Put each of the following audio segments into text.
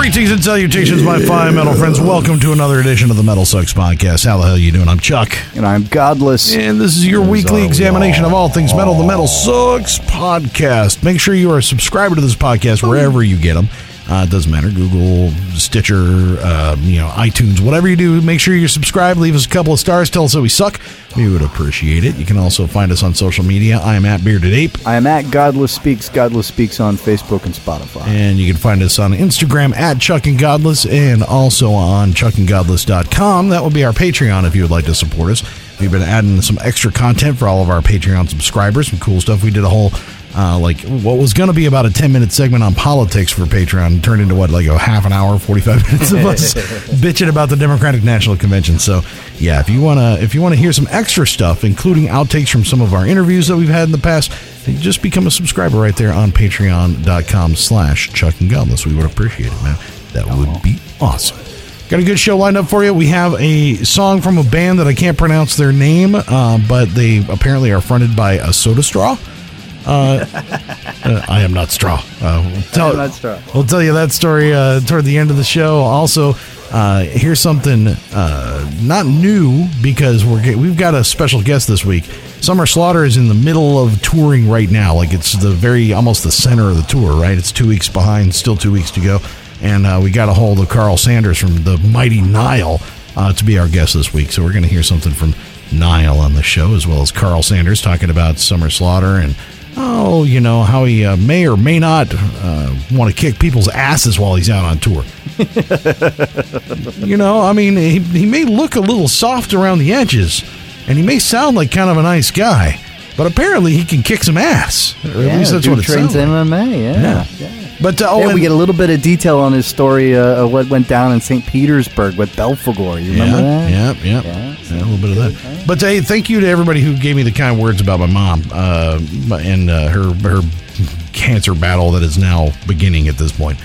Greetings and salutations, my fine metal friends. Welcome to another edition of the Metal Sucks Podcast. How the hell you doing? I'm Chuck. And I'm godless. And this is your weekly examination of all things metal, the Metal Sucks Podcast. Make sure you are subscribed to this podcast wherever you get them. Uh, it doesn't matter. Google, Stitcher, uh, you know, iTunes, whatever you do, make sure you're subscribed. Leave us a couple of stars. Tell us that we suck. We would appreciate it. You can also find us on social media. I am at Bearded Ape. I am at Godless Speaks. Godless Speaks on Facebook and Spotify. And you can find us on Instagram at Chuck and Godless and also on chuckandgodless.com. That will be our Patreon if you would like to support us. We've been adding some extra content for all of our Patreon subscribers, some cool stuff. We did a whole uh, like what was going to be about a 10 minute segment on politics for Patreon turned into what, like a half an hour, 45 minutes of us bitching about the Democratic National Convention. So, yeah, if you want to if you want to hear some extra stuff, including outtakes from some of our interviews that we've had in the past, just become a subscriber right there on patreon.com slash Chuck and Godless. We would appreciate it, man. That would be awesome. Got a good show lined up for you. We have a song from a band that I can't pronounce their name, uh, but they apparently are fronted by a soda straw. Uh, uh, I am not straw. Uh, we'll tell, not straw. We'll tell you that story uh, toward the end of the show. Also, uh, here's something uh, not new because we're we've got a special guest this week. Summer Slaughter is in the middle of touring right now. Like it's the very almost the center of the tour. Right, it's two weeks behind. Still two weeks to go. And uh, we got a hold of Karl Sanders from the mighty Nile uh, to be our guest this week. So we're going to hear something from Nile on the show, as well as Karl Sanders talking about Summer Slaughter and oh, you know how he uh, may or may not uh, want to kick people's asses while he's out on tour. you know, I mean, he, he may look a little soft around the edges, and he may sound like kind of a nice guy, but apparently he can kick some ass. Or at Yeah, least that's what it trains like. MMA. Yeah. Yeah. yeah. But uh, oh, Yeah, we get a little bit of detail on his story uh, of what went down in St. Petersburg with Belphegor. You remember yeah, that? Yeah, yeah, Yeah, Yeah, a little bit of that. But hey, thank you to everybody who gave me the kind words about my mom uh, and uh, her her cancer battle that is now beginning at this point.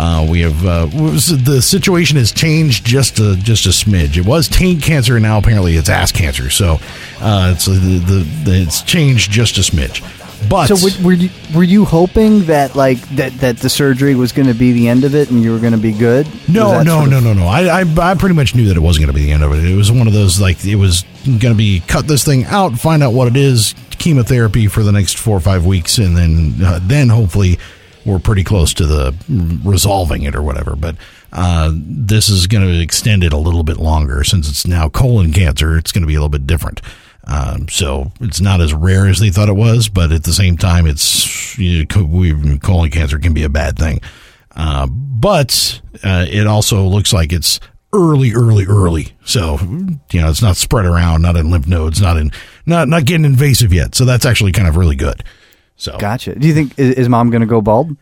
Uh, we have uh, the situation has changed just a just a smidge. It was taint cancer, and now apparently it's ass cancer. So uh, it's the, the, the it's changed just a smidge. But So were, were you were you hoping that like that that the surgery was going to be the end of it and you were going to be good? No, no, no, no, no. I, I, I pretty much knew that it wasn't going to be the end of it. It was one of those like it was going to be cut this thing out, find out what it is, chemotherapy for the next four or five weeks, and then uh, then hopefully we're pretty close to the resolving it or whatever. But uh, this is going to extend it a little bit longer since it's now colon cancer. It's going to be a little bit different. Um, so it's not as rare as they thought it was, but at the same time, it's you know, colon cancer can be a bad thing. Uh, but uh, it also looks like it's early, early, early. So you know, it's not spread around, not in lymph nodes, not in not not getting invasive yet. So that's actually kind of really good. So Gotcha. Do you think is, is mom going to go bald?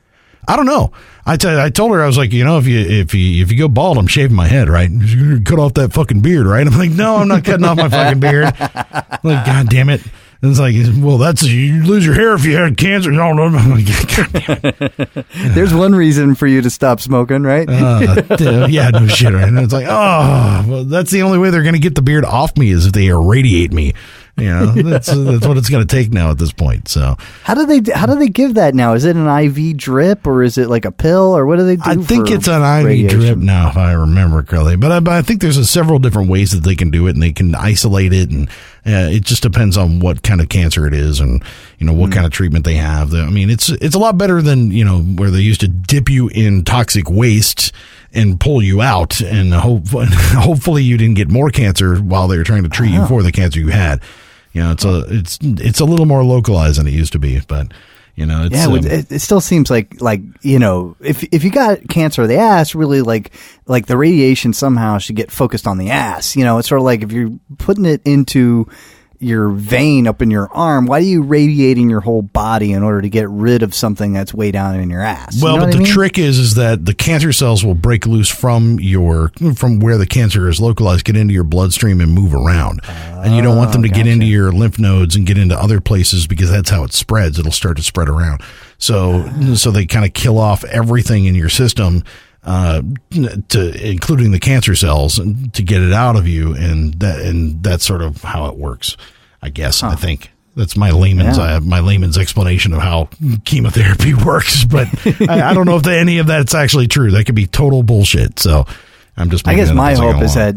I don't know. I told her I was like, you know, if you if you if you go bald, I'm shaving my head, right? You're gonna cut off that fucking beard, right? I'm like, no, I'm not cutting off my fucking beard. I'm like, god damn it. And it's like, well, that's you lose your hair if you had cancer. No, no, no. I'm like, God. There's one reason for you to stop smoking, right? Uh, yeah, no shit. Right? And it's like, oh, well, that's the only way they're going to get the beard off me is if they irradiate me. You know, that's that's what it's going to take now at this point. So how do they how do they give that now? Is it an IV drip or is it like a pill or what do they do? I think it's an IV radiation? drip now, if I remember correctly. But I, but I think there's a several different ways that they can do it, and they can isolate it, and uh, it just depends on what kind of cancer it is, and you know what kind of treatment they have. I mean, it's it's a lot better than you know where they used to dip you in toxic waste and pull you out, and hope hopefully you didn't get more cancer while they were trying to treat you for the cancer you had. You know, it's a it's it's a little more localized than it used to be, but you know, it's Yeah, um, it, it still seems like like you know if if you got cancer of the ass, really like like the radiation somehow should get focused on the ass. You know, it's sort of like if you're putting it into your vein up in your arm. Why are you radiating your whole body in order to get rid of something that's way down in your ass? You Well, know but the mean? trick is is that the cancer cells will break loose from your from where the cancer is localized, get into your bloodstream and move around. and you don't want them to get into ah, your lymph nodes and get into other places because that's how it spreads. It'll start to spread around. So so they kind of kill off everything in your system. Uh, to including the cancer cells to get it out of you, and that and that's sort of how it works. I guess I think that's my layman's Yeah. uh, my layman's explanation of how chemotherapy works. But I, I don't know if any of that's actually true. That could be total bullshit. So I'm just. I guess my as I go hope is that,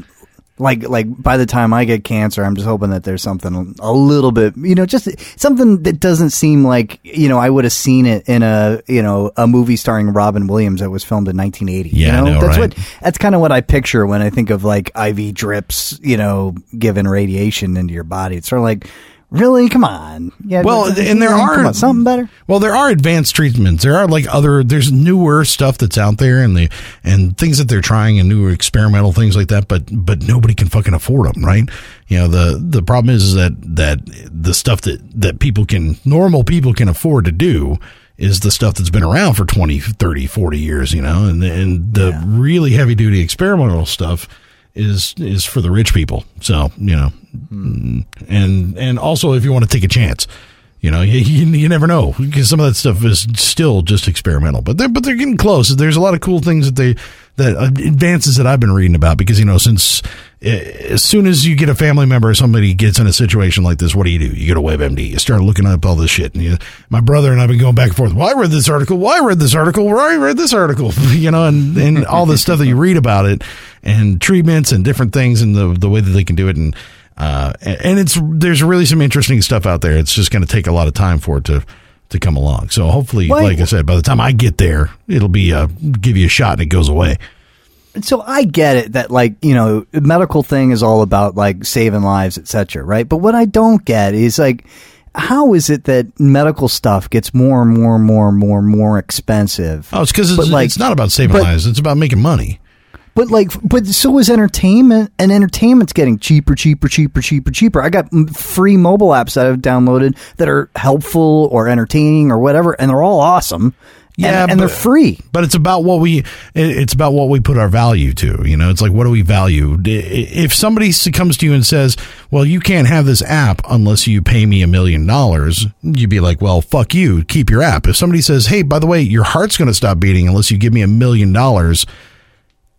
like, like by the time I get cancer, I'm just hoping that there's something a little bit, you know, just something that doesn't seem like, you know, I would have seen it in a, you know, a movie starring Robin Williams that was filmed in 1980. Yeah, you know, know, that's right? what that's kind of what I picture when I think of like IV drips, you know, giving radiation into your body. It's sort of like, really, come on, yeah. Well, and there come are on, something better. Well, there are advanced treatments. There are like other. There's newer stuff that's out there, and the and things that they're trying, and newer experimental things like that. But but nobody can fucking afford them, right? You know the the problem is that that the stuff that that people can normal people can afford to do is the stuff that's been around for 20 30 40 years you know and and the really heavy duty experimental stuff is is for the rich people so you know and and also if you want to take a chance you know, you, you, you never know because some of that stuff is still just experimental, but they're but they're getting close. There's a lot of cool things that they that uh, advances that I've been reading about because you know since as soon as you get a family member or somebody gets in a situation like this, what do you do? You go to WebMD, you start looking up all this shit, and you, my brother and I've been going back and forth. Well, I read this article. Well, I read this article. Well, I read this article. You know, and and all the stuff that you read about it, and treatments and different things, and the the way that they can do it, and uh, and it's there's really some interesting stuff out there. It's just going to take a lot of time for it to to come along. So hopefully, Well, like I said, by the time I get there, it'll be uh, give you a shot and it goes away. So I get it that like you know medical thing is all about like saving lives etc right? But what I don't get is like how is it that medical stuff gets more and more and more and more and more expensive? Oh, it's because it's, like- it's not about saving but- lives; it's about making money. but like but so is entertainment and entertainment's getting cheaper cheaper cheaper cheaper cheaper. I got free mobile apps that I've downloaded that are helpful or entertaining or whatever and they're all awesome Yeah, and, and they're free But it's about what we it's about what we put our value to. You know, it's like what do we value? If somebody comes to you and says, "Well, you can't have this app unless you pay me a million dollars," you'd be like, "Well, fuck you, keep your app." If somebody says, "Hey, by the way, your heart's going to stop beating unless you give me a million dollars,"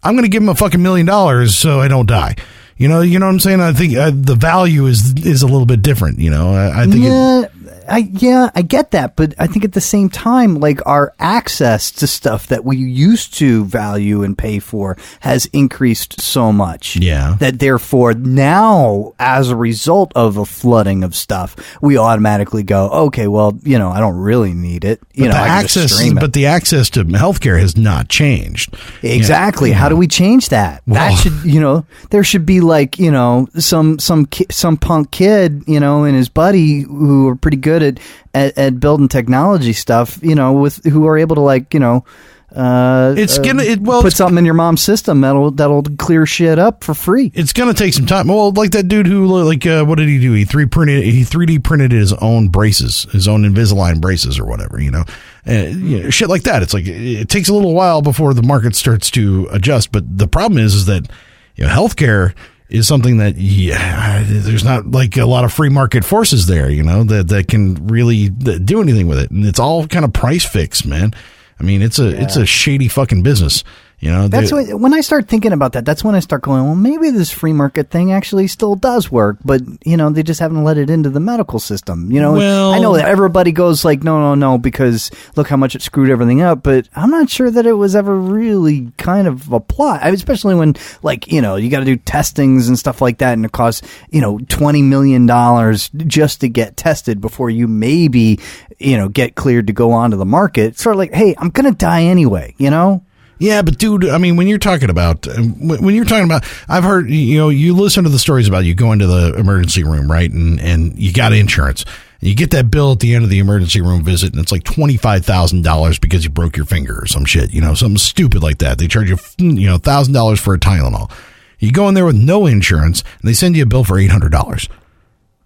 I'm going to give them a fucking million dollars so I don't die. You know, you know what I'm saying? I think uh, the value is is a little bit different. You know, I, I think. It, yeah, I yeah, I get that, but I think at the same time, like our access to stuff that we used to value and pay for has increased so much. Yeah. that therefore now, as a result of a flooding of stuff, we automatically go, okay, well, you know, I don't really need it. You but know, the I can just access, it. but the access to healthcare has not changed. Exactly. How do we change that? Well- that should, you know, there should be like, you know, some some ki- some punk kid, you know, and his buddy who are pretty good at, at at building technology stuff, you know, with who are able to like, you know, uh, It's uh, gonna- it- well, put something in your mom's system that'll that'll clear shit up for free. it's gonna take some time. Well, like that dude who like uh, what did he do? He three printed he three D printed his own braces, his own Invisalign braces or whatever. You know, uh, you know, shit like that. It's like it, it takes a little while before the market starts to adjust. But the problem is, is that you know healthcare is something that yeah, there's not like a lot of free market forces there. You know that that can really do anything with it, and it's all kind of price fixed, man. I mean, it's a it's a shady fucking business. You know, That's They- what, when I start thinking about that. That's when I start going, well, maybe this free market thing actually still does work, but you know, they just haven't let it into the medical system. You know, Well- I know that everybody goes like, no, no, no, because look how much it screwed everything up. But I'm not sure that it was ever really kind of applied, I mean, especially when like you know you got to do testings and stuff like that, and it costs you know twenty million dollars just to get tested before you maybe you know get cleared to go onto the market. It's sort of like, hey, I'm gonna die anyway, you know. Yeah, but dude, I mean, when you're talking about when you're talking about, I've heard you know you listen to the stories about you go into the emergency room, right, and and you got insurance. You get that bill at the end of the emergency room visit, and it's like twenty five thousand dollars because you broke your finger or some shit, you know, something stupid like that. They charge you, you know, thousand dollars for a Tylenol. You go in there with no insurance, and they send you a bill for eight hundred dollars.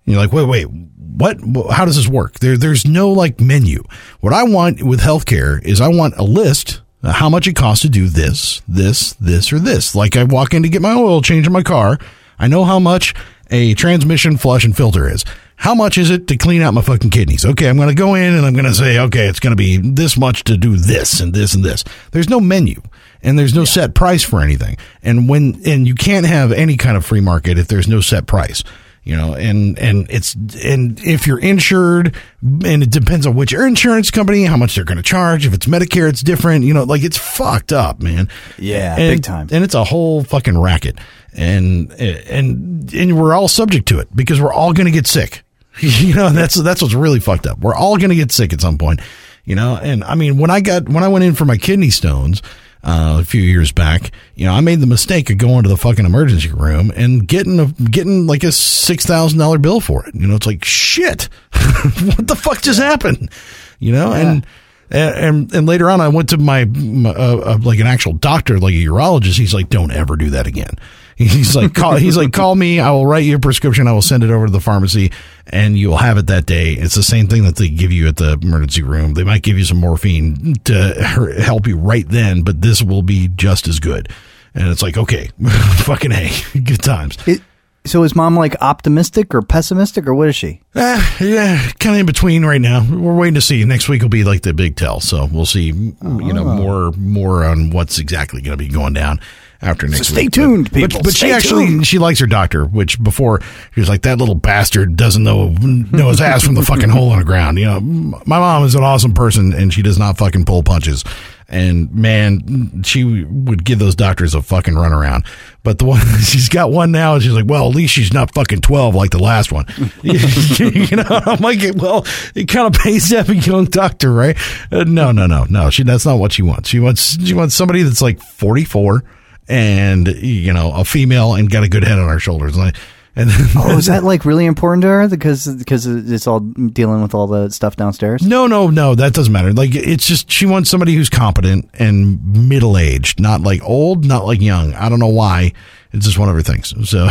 you're like, wait, wait, what? How does this work? There, there's no like menu. What I want with healthcare is I want a list Uh, how much it costs to do this, this, this, or this. Like I walk in to get my oil change in my car. I know how much a transmission flush and filter is. How much is it to clean out my fucking kidneys? Okay, I'm going to go in and I'm going to say, okay, it's going to be this much to do this and this and this. There's no menu and there's no set price for anything. And when, and you can't have any kind of free market if there's no set price you know and and it's and if you're insured and it depends on which insurance company how much they're going to charge. If it's medicare it's different you know like it's fucked up man. Yeah, and, big time. and it's a whole fucking racket. And and and we're all subject to it because we're all going to get sick. You know that's that's what's really fucked up. We're all going to get sick at some point you know? And i mean when i got when i went in for my kidney stones uh, a few years back, you know, I made the mistake of going to the fucking emergency room and getting a getting like a six thousand dollar bill for it. You know, it's like shit. what the fuck just happened? You know, and and and later on, I went to my, my uh, uh, like an actual doctor, like a urologist. He's like, "Don't ever do that again." He's like, call, he's like, call me. I will write you a prescription. I will send it over to the pharmacy, and you will have it that day. It's the same thing that they give you at the emergency room. They might give you some morphine to help you right then, but this will be just as good. And it's like, okay, fucking hey, good times. It, so is mom like optimistic or pessimistic or what is she? Uh, yeah, kind of in between right now. We're waiting to see. Next week will be like the big tell, so we'll see. You know Oh. more more on what's exactly going to be going down after next stay week. tuned, But- people. But, but she actually tuned. she likes her doctor, which before she was like that little bastard doesn't know know his ass from the fucking hole in the ground. You know, my mom is an awesome person and she does not fucking pull punches. And man, she would give those doctors a fucking runaround. But the one she's got one now, and she's like, well, at least she's not fucking twelve like the last one. you know, I'm like, well, it kind of pays to have a young doctor, right? Uh, no, no, no, no. She that's not what she wants. She wants she wants somebody that's like 44 and you know a female and got a good head on her shoulders. And, I- and Oh, is that like really important to her because because it's all dealing with all the stuff downstairs? No, no, no, that doesn't matter. Like it's just she wants somebody who's competent and middle aged, not like old, not like young. I don't know why. It's just one of her things. So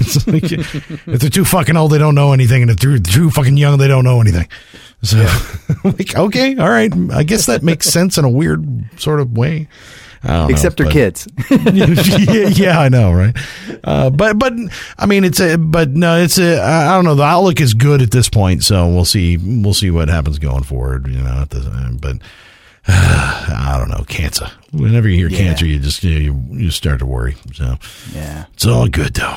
it's like, if they're too fucking old, they don't know anything, and if they're too fucking young, they don't know anything. So like, okay, all right. I guess that makes sense in a weird sort of way. Don't know, Except her but- kids. yeah, yeah, I know, right? Uh, but but I mean, it's a but no, it's a I don't know. The outlook is good at this point, so we'll see. We'll see what happens going forward. You know, the, but I don't know. Cancer. Whenever you hear Yeah. cancer, you just you, you you start to worry. So yeah. it's all good though.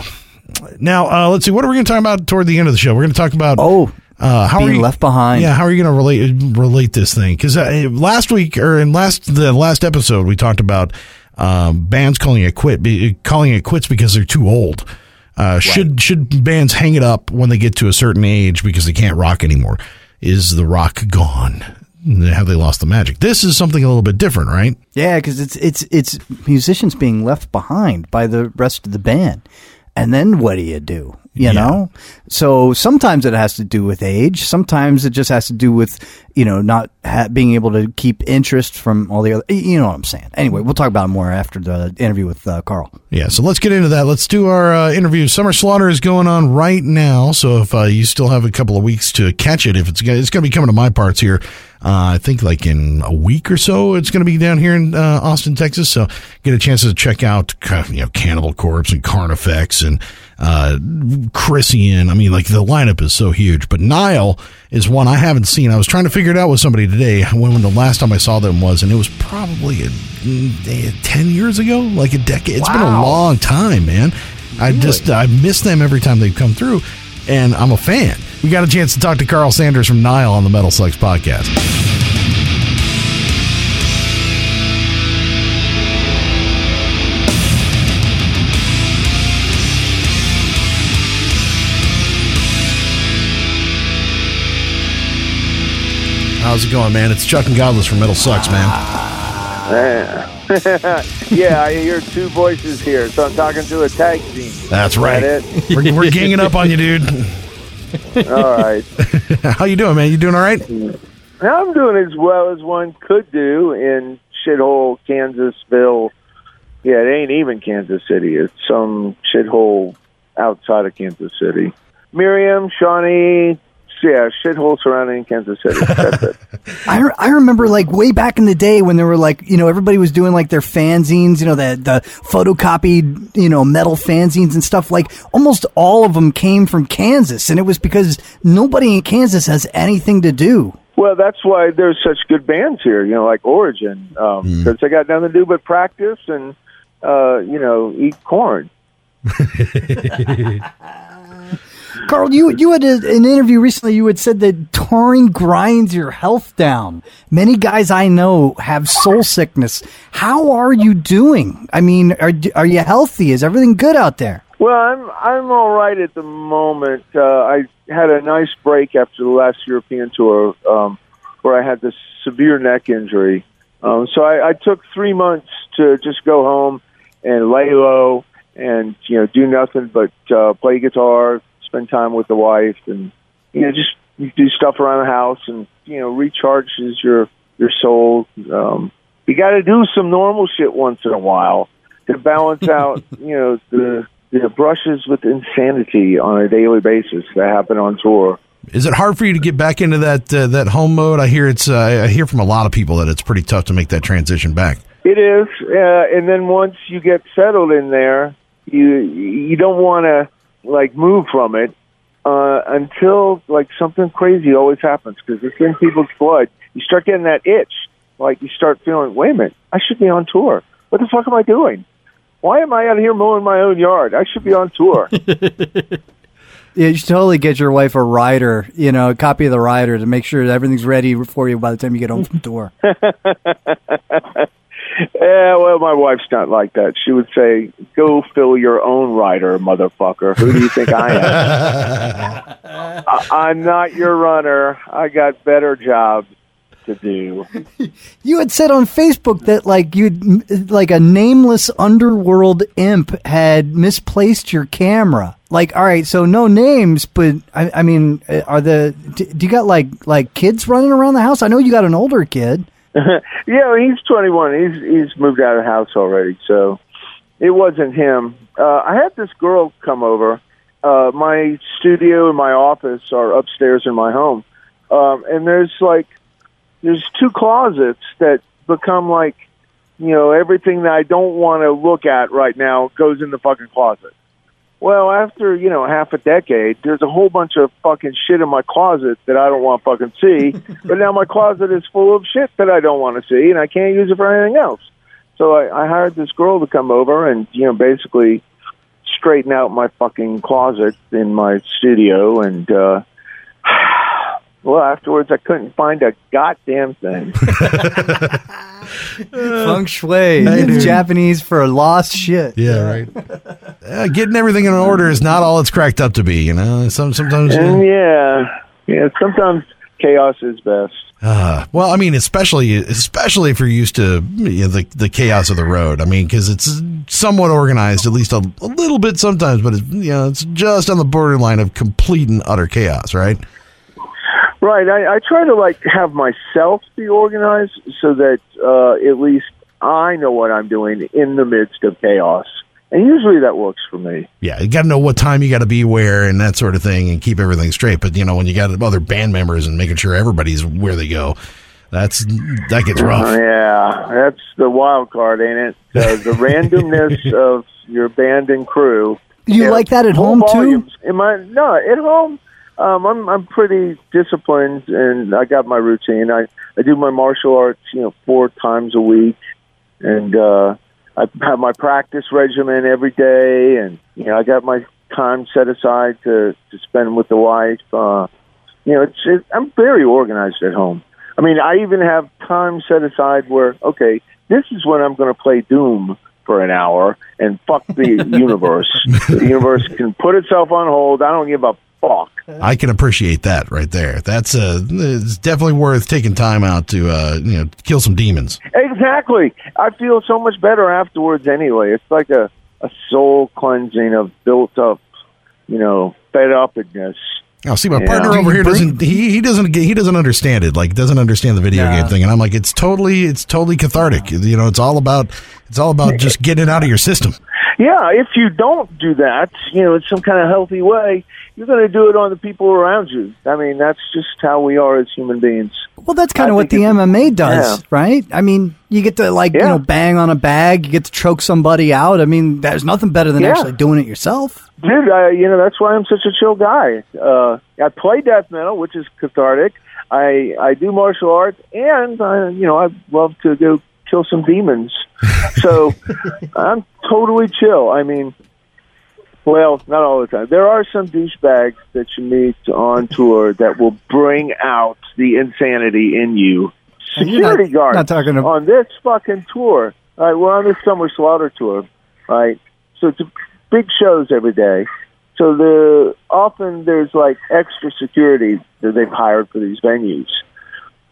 Now uh, let's see. What are we going to talk about toward the end of the show? We're going to talk about Oh, uh, how being are you, left behind. Yeah, how are you going to relate relate this thing? Because uh, last week or in last the last episode, we talked about um, bands calling it quit, be, calling it quits because they're too old. Uh, Should should bands hang it up when they get to a certain age because they can't rock anymore? Is the rock gone? Have they lost the magic? This is something a little bit different, right? Yeah, because it's it's it's musicians being left behind by the rest of the band, and then what do you do? You Yeah. know, so sometimes it has to do with age. Sometimes it just has to do with you know not ha- being able to keep interest from all the other. You know what I'm saying? Anyway, we'll talk about it more after the interview with uh, Karl. Yeah, so let's get into that. Let's do our uh, interview. Summer Slaughter is going on right now, so if uh, you still have a couple of weeks to catch it, if it's gonna, it's going to be coming to my parts here, uh, I think like in a week or so, it's going to be down here in uh, Austin, Texas. So get a chance to check out you know Cannibal Corpse and Carnifex and uh, Krisiun. I mean, like the lineup is so huge. But Nile is one I haven't seen. I was trying to figure it out with somebody today when, when the last time I saw them was, and it was probably a, mm, ten years ago, like a decade. It's been a long time, man. I just I miss them every time they come through, and I'm a fan. We got a chance to talk to Karl Sanders from Nile on the Metal Sucks podcast. How's it going, man? It's Chuck and Godless from Metal Sucks, man. yeah, I hear two voices here, so I'm talking to a tag team. That's right. that We're, we're ganging up on you, dude. All right. How you doing, man? You doing all right? I'm doing as well as one could do in shithole Kansasville. Yeah, it ain't even Kansas City. It's some shithole outside of Kansas City. Merriam, Shawnee, yeah, shithole surrounding Kansas City. That's it. I, re- I remember like way back in the day when there were like you know everybody was doing like their fanzines you know the the photocopied you know metal fanzines and stuff like almost all of them came from Kansas and it was because nobody in Kansas has anything to do. Well, that's why there's such good bands here, you know, like Origin, because they got nothing to do but practice and, uh, you know, eat corn. Karl, you you had a, an interview recently. You had said that touring grinds your health down. Many guys I know have soul sickness. How are you doing? I mean, are are you healthy? Is everything good out there? Well, I'm I'm all right at the moment. Uh, I had a nice break after the last European tour, um, where I had this severe neck injury. Um, so I, I took three months to just go home and lay low and you know do nothing but uh, play guitar, spend time with the wife, and you know just do stuff around the house and you know recharges your your soul. Um, you got to do some normal shit once in a while to balance out you know the the brushes with insanity on a daily basis that happen on tour. Is it hard for you to get back into that uh, that home mode? I hear it's. Uh, I hear from a lot of people that it's pretty tough to make that transition back. It is, uh, and then once you get settled in there, you you don't want to like move from it uh, until like something crazy always happens because it's in people's blood. You start getting that itch, like you start feeling, wait a minute, I should be on tour. What the fuck am I doing? Why am I out here mowing my own yard? I should be on tour. Yeah, you should totally get your wife a rider, you know, a copy of the rider to make sure that everything's ready for you by the time you get home from tour. Yeah, well, my wife's not like that. She would say, "Go fill your own rider, motherfucker. Who do you think I am? I- I'm not your runner. I got better jobs to do." You had said on Facebook that like you like a nameless underworld imp had misplaced your camera. Like, all right, so no names, but I, I mean, uh, are the do, do you got like like kids running around the house? I know you got an older kid. yeah, he's 21. He's he's moved out of the house already, so it wasn't him. Uh, I had this girl come over. Uh, my studio and my office are upstairs in my home, um, and there's like there's two closets that become like you know everything that I don't want to look at right now goes in the fucking closet. Well, after you know half a decade, there's a whole bunch of fucking shit in my closet that I don't want to fucking see. but now my closet is full of shit that I don't want to see, and I can't use it for anything else. So I, I hired this girl to come over and you know basically straighten out my fucking closet in my studio, and uh, well, afterwards I couldn't find a goddamn thing. Feng shui, it's Japanese for lost shit. Yeah, right. uh, getting everything in order is not all it's cracked up to be. You know, some sometimes. and yeah, yeah, sometimes chaos is best. Uh, well, I mean, especially especially if you're used to you know, the the chaos of the road. I mean, because it's somewhat organized, at least a, a little bit sometimes, but it's you know it's just on the borderline of complete and utter chaos, right? Right. I, I try to like have myself be organized so that uh, at least I know what I'm doing in the midst of chaos, and usually that works for me. Yeah, you got to know what time you got to be where and that sort of thing, and keep everything straight. But you know, when you got other band members and making sure everybody's where they go, that's that gets rough. Yeah, that's the wild card, ain't it? Uh, the randomness of your band and crew. You Yeah, like that at whole home too? Am I no at home? Um, I'm I'm pretty disciplined, and I got my routine. I I do my martial arts, you know, four times a week, and uh, I have my practice regimen every day, and you know, I got my time set aside to to spend with the wife. Uh, you know, it's it, I'm very organized at home. I mean, I even have time set aside where okay, this is when I'm going to play Doom for an hour and fuck the universe. The universe can put itself on hold. I don't give a fuck. I can appreciate that right there. That's uh, it's definitely worth taking time out to uh, you know kill some demons. Exactly. I feel so much better afterwards anyway. It's like a, a soul cleansing of built up, you know, fed upness. Oh, see, my Yeah. partner over here doesn't he, he doesn't get- he doesn't understand it. Like doesn't understand the video game thing, and I'm like, it's totally it's totally cathartic. You know, it's all about it's all about just getting it out of your system. Yeah, if you don't do that, you know, in some kind of healthy way, you're going to do it on the people around you. I mean, that's just how we are as human beings. Well, that's kind I of what the MMA does, Yeah. right? I mean, you get to like you know bang on a bag, you get to choke somebody out. I mean, there's nothing better than Yeah. actually doing it yourself. Dude, I, you know that's why I'm such a chill guy. Uh, I play death metal, which is cathartic. I I do martial arts, and I, you know I love to go kill some demons. So I'm totally chill. I mean, well, not all the time. There are some douchebags that you meet on tour that will bring out the insanity in you. You're not- Security guards not talking to- on this fucking tour. All right, we're on this summer slaughter tour, right? So it's big shows every day. So the often there's like extra security that they've hired for these venues,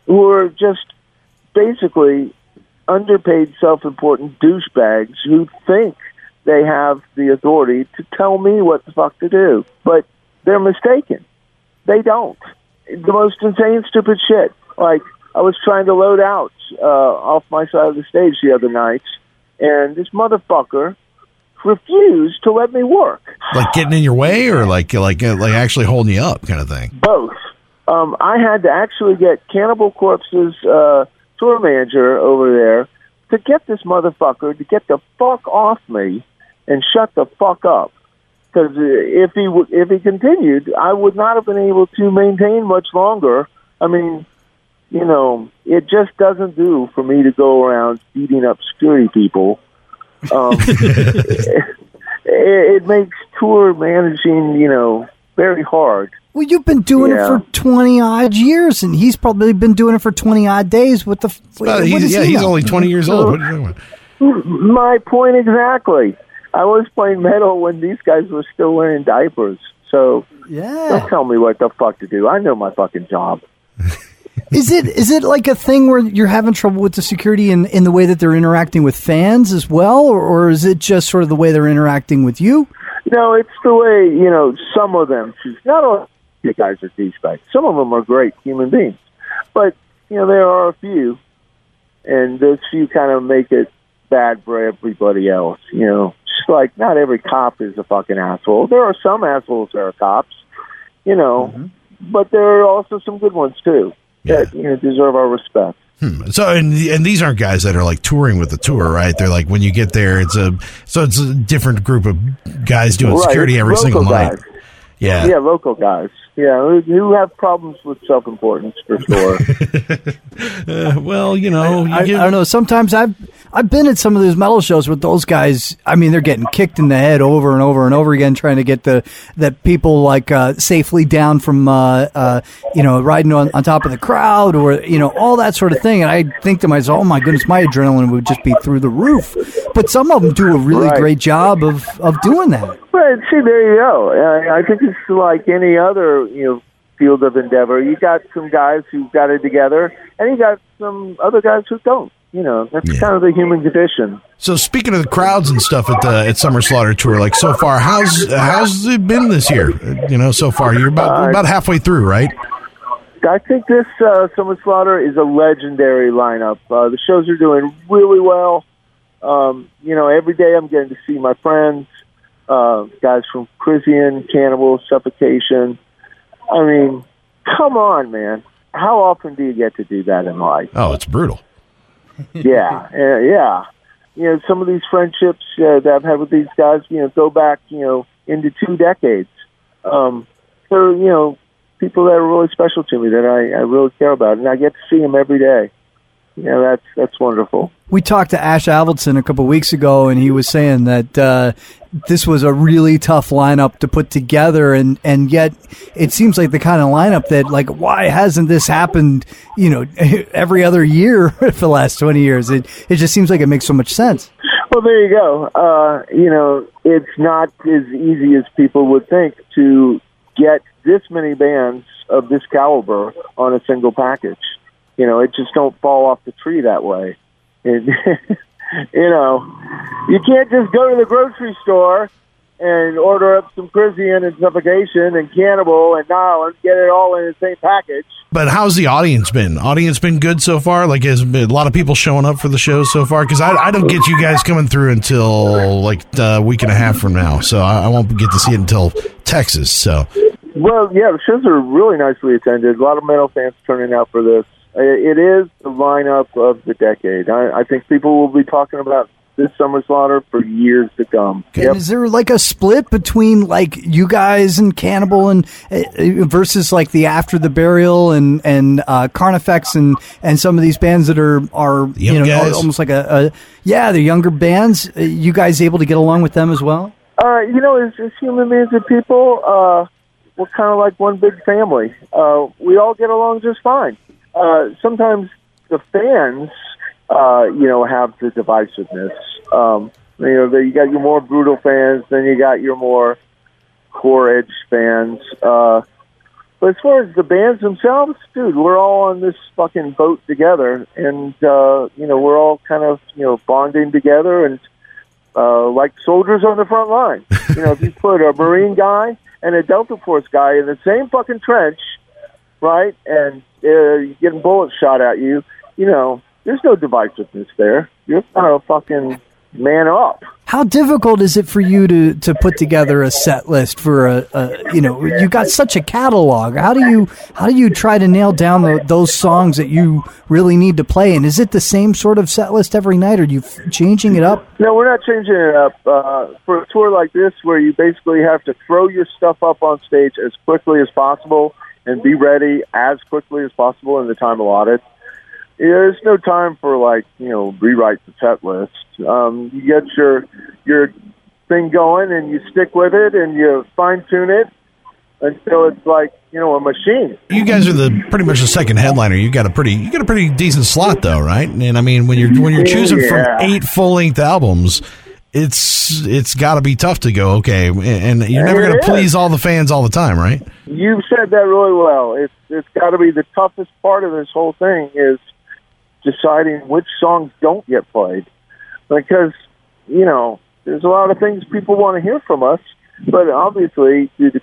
who are just basically underpaid, self-important douchebags who think they have the authority to tell me what the fuck to do, but they're mistaken. They don't. The most insane, stupid shit. Like I was trying to load out uh, off my side of the stage the other night, and this motherfucker refused to let me work. Like getting in your way, or like like uh, like actually holding you up, kind of thing. Both. Um, I had to actually get Cannibal Corpse's uh, tour manager over there to get this motherfucker to get the fuck off me and shut the fuck up. Because if he w- if he continued, I would not have been able to maintain much longer. I mean, you know, it just doesn't do for me to go around beating up security people. Um, it, it makes tour managing, you know, very hard. Well, you've been doing it for twenty odd years, and he's probably been doing it for twenty odd days. What the? f- Uh, what he's, does yeah, he he's only twenty years old. What are you talking? My point exactly. I was playing metal when these guys were still wearing diapers. So Yeah. don't tell me what the fuck to do. I know my fucking job. Is it is it like a thing where you're having trouble with the security in, in the way that they're interacting with fans as well, or, or is it just sort of the way they're interacting with you? No, it's the way, you know, some of them. Not all the guys are douchebags. Some of them are great human beings. But, you know, there are a few. And those few kind of make it bad for everybody else. You know, like not every cop is a fucking asshole. There are some assholes that are cops, you know, mm-hmm. but there are also some good ones too that, you know, deserve our respect. Hmm. So and and these aren't guys that are like touring with the tour, right? They're like when you get there, it's a so it's a different group of guys doing Right, security every single guys. night. Yeah. Yeah, local guys. Yeah, who, who have problems with self importance for sure. Uh, well, you know, you I, I don't know. Sometimes I've I've been at some of those metal shows with those guys. I mean, they're getting kicked in the head over and over and over again, trying to get the that people like uh, safely down from uh, uh, you know riding on, on top of the crowd or you know all that sort of thing. And I think to myself, oh my goodness, my adrenaline would just be through the roof. But some of them do a really Right. great job of of doing that. Well, see, there you go. I, I think it's like any other you know field of endeavor. You got some guys who've got it together, and you got some other guys who don't. You know, that's Yeah. kind of the human condition. So speaking of the crowds and stuff at the at Summer Slaughter tour, like so far, how's how's it been this year? You know, so far you're about Uh, about halfway through, right? I think this uh, Summer Slaughter is a legendary lineup. Uh, the shows are doing really well. Um, you know, every day I'm getting to see my friends, uh, guys from Krisiun, Cannibal, Suffocation. I mean, come on, man. How often do you get to do that in life? Oh, it's brutal. yeah, uh, yeah. You know, some of these friendships uh, that I've had with these guys, you know, go back, you know, into two decades. Um, so, you know, people that are really special to me that I, I really care about, and I get to see them every day. You know, that's that's wonderful. We talked to Ash Avildsen a couple weeks ago, and he was saying that uh, this was a really tough lineup to put together, and and yet it seems like the kind of lineup that like why hasn't this happened? You know, every other year for the last twenty years. It it just seems like it makes so much sense. Well, there you go. Uh, you know, it's not as easy as people would think to get this many bands of this caliber on a single package. You know, it just don't fall off the tree that way. you know, you can't just go to the grocery store and order up some Krisiun and Suffocation and Cannibal and Nile and get it all in the same package. But how's the audience been? Audience been good so far? Like, has a lot of people showing up for the shows so far? Because I, I don't get you guys coming through until like a week and a half from now, so I, I won't get to see it until Texas. So Well, yeah, the shows are really nicely attended. A lot of metal fans turning out for this. I- It is the lineup of the decade. I, I think people will be talking about this Summer Slaughter for years to come. And Is there like a split between like you guys and Cannibal and uh, versus like the After the Burial and and uh, Carnifex and and some of these bands that are are you Young know guys? almost like a, a yeah they're younger bands. Uh, You guys able to get along with them as well? Uh, you know, as, as human beings and people, uh, we're kind of like one big family. Uh, we all get along just fine. Uh, sometimes the fans, uh, you know, have the divisiveness. Um, you know, you got your more brutal fans, then you got your more core edge fans. Uh, but as far as the bands themselves, dude, we're all on this fucking boat together, and uh, you know, we're all kind of you know bonding together and uh, like soldiers on the front line. You know, if you put a Marine guy and a Delta Force guy in the same fucking trench, right, and uh, getting bullets shot at you, you know, there's no divisiveness there. You're kind of fucking man up. How difficult is it for you to, to put together a set list for a, a you know you got such a catalog? How do you how do you try to nail down the, those songs that you really need to play? And is it the same sort of set list every night? Or are you f- changing it up? No, we're not changing it up. Uh, for a tour like this, where you basically have to throw your stuff up on stage as quickly as possible and be ready as quickly as possible in the time allotted. There's no time for like you know rewrite the set list. Um, you get your your thing going and you stick with it and you fine tune it until it's like you know a machine. you guys are the pretty much the second headliner. You got a pretty you got a pretty decent slot though, right? And I mean, when you're when you're choosing Yeah. from eight full length albums. It's it's got to be tough to go okay, and you're never going to please all the fans all the time, right? You've said that really well. It's it's got to be the toughest part of this whole thing is deciding which songs don't get played, because you know there's a lot of things people want to hear from us, but obviously due to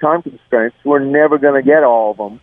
time constraints, we're never going to get all of them,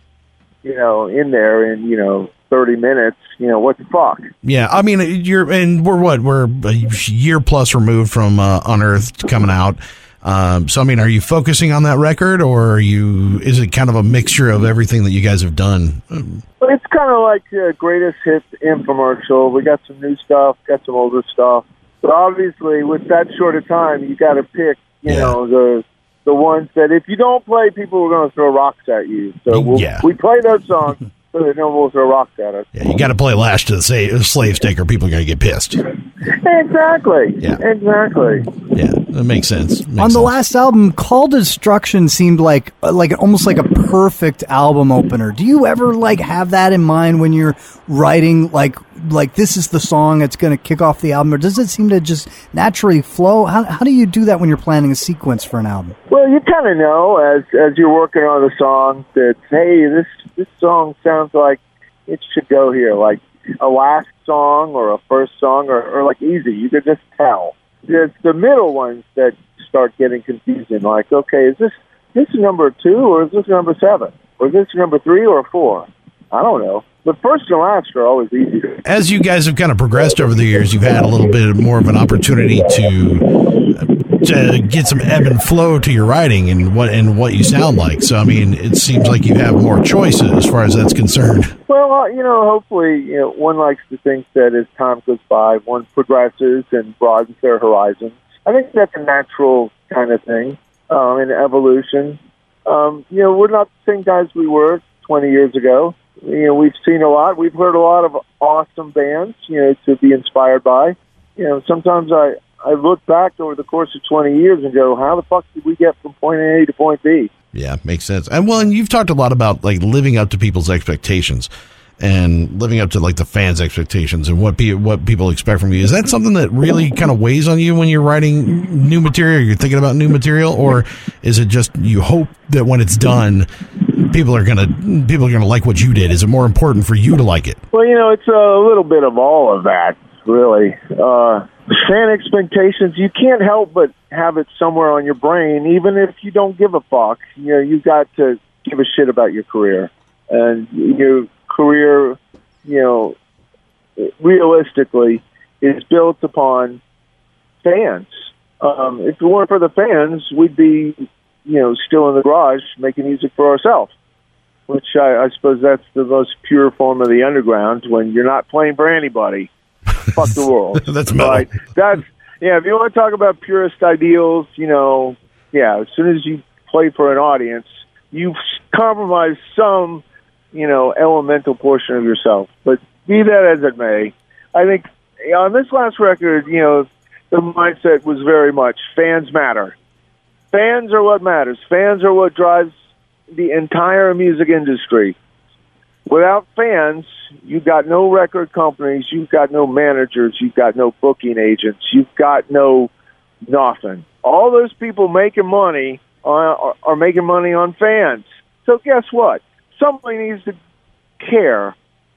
you know, in there and you know 30 minutes. You know what the fuck? Yeah, I mean, you're and we're what we're a year plus removed from uh, Unearthed coming out. Um, so I mean, are you focusing on that record, or are you? Is it kind of a mixture of everything that you guys have done? But it's kind of like the greatest hits infomercial. We got some new stuff, got some older stuff. But obviously, with that short of time, you got to pick, you Yeah. know, the the ones that if you don't play, people are going to throw rocks at you. So we'll, Yeah. we play those songs so that no one will throw rocks at us. Yeah, you got to play Lashed to the sa- slave stick, or people are going to get pissed. Exactly. Yeah. Exactly. Yeah, that makes sense. Makes On the sense. last album, Call Destruction seemed like like almost like a perfect album opener. Do you ever like have that in mind when you're writing like like this is the song that's going to kick off the album, or does it seem to just naturally flow? How how do you do that when you're planning a sequence for an album? Well, you kind of know as as you're working on the song that hey, this this song sounds like it should go here, like a last song or a first song or, or like easy. You could just tell. It's the middle ones that start getting confusing. Like, okay, is this this is number two or is this number seven or is this number three or four? I don't know. But first and last are always easier. As you guys have kind of progressed over the years, you've had a little bit more of an opportunity to to get some ebb and flow to your writing and what and what you sound like. So I mean, it seems like you have more choices as far as that's concerned. Well, uh, you know, hopefully, you know, one likes to think that as time goes by, one progresses and broadens their horizons. I think that's a natural kind of thing um, in evolution. Um, you know, we're not the same guys we were 20 years ago. You know, we've seen a lot. We've heard a lot of awesome bands, you know, to be inspired by. You know, sometimes I, I look back over the course of 20 years and go, how the fuck did we get from point A to point B? Yeah, makes sense. And well, and you've talked a lot about like living up to people's expectations and living up to like the fans' expectations and what pe- what people expect from you. Is that something that really kind of weighs on you when you're writing new material? You're thinking about new material, or is it just you hope that when it's done, people are gonna people are gonna like what you did? Is it more important for you to like it? Well, you know, it's a little bit of all of that, really. Uh, fan expectations, you can't help but have it somewhere on your brain, even if you don't give a fuck. You know, you've got to give a shit about your career, and your career, you know, realistically, is built upon fans. Um, if it weren't for the fans, we'd be, you know, still in the garage making music for ourselves. Which I, I suppose that's the most pure form of the underground when you're not playing for anybody. Fuck the world. That's metal. Right. That's yeah. If you want to talk about purist ideals, you know, yeah. As soon as you play for an audience, you've compromised some, you know, elemental portion of yourself. But be that as it may, I think on this last record, you know, the mindset was very much fans matter. Fans are what matters. Fans are what drives the entire music industry. Without fans, you've got no record companies, you've got no managers, you've got no booking agents, you've got no nothing. All those people making money are, are making money on fans. So guess what? Somebody needs to care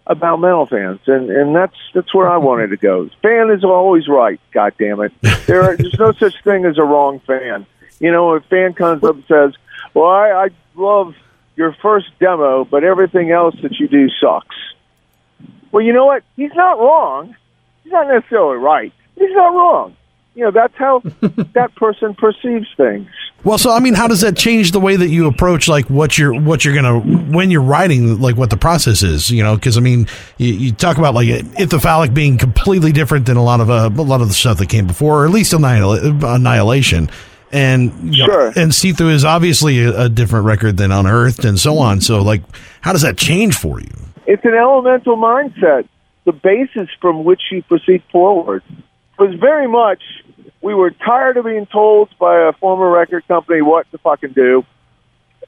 about metal fans, and and that's that's where I wanted to go. Fan is always right. God damn it! There, are, there's no such thing as a wrong fan. You know, if a fan comes up and says, "Well, I, I love your first demo, but everything else that you do sucks," well, you know what? He's not wrong. He's not necessarily right. He's not wrong. You know, that's how that person perceives things. Well, so I mean, how does that change the way that you approach like what you're what you're gonna when you're writing like what the process is? You know, because I mean, you, you talk about like Ithyphallic being completely different than a lot of uh, a lot of the stuff that came before, or at least Annihil- Annihilation. And know, Sure. and Sethu is obviously a, a different record than Unearthed and so on. So, like, how does that change for you? It's an elemental mindset. The basis from which you proceed forward was very much we were tired of being told by a former record company what to fucking do.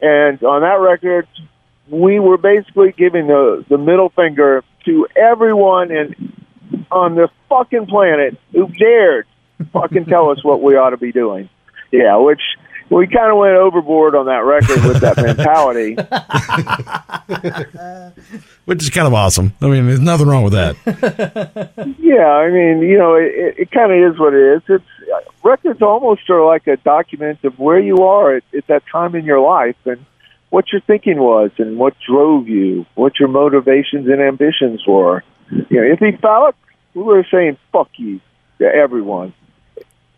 And on that record, we were basically giving the, the middle finger to everyone in, on the fucking planet who dared fucking tell us what we ought to be doing. Yeah, which we kind of went overboard on that record with that mentality. Which is kind of awesome. I mean, there's nothing wrong with that. Yeah, I mean, you know, it, it, it kind of is what it is. It's Uh, records almost are like a document of where you are at, at that time in your life and what your thinking was and what drove you, what your motivations and ambitions were. You know, if he felt we were saying "fuck you" to everyone,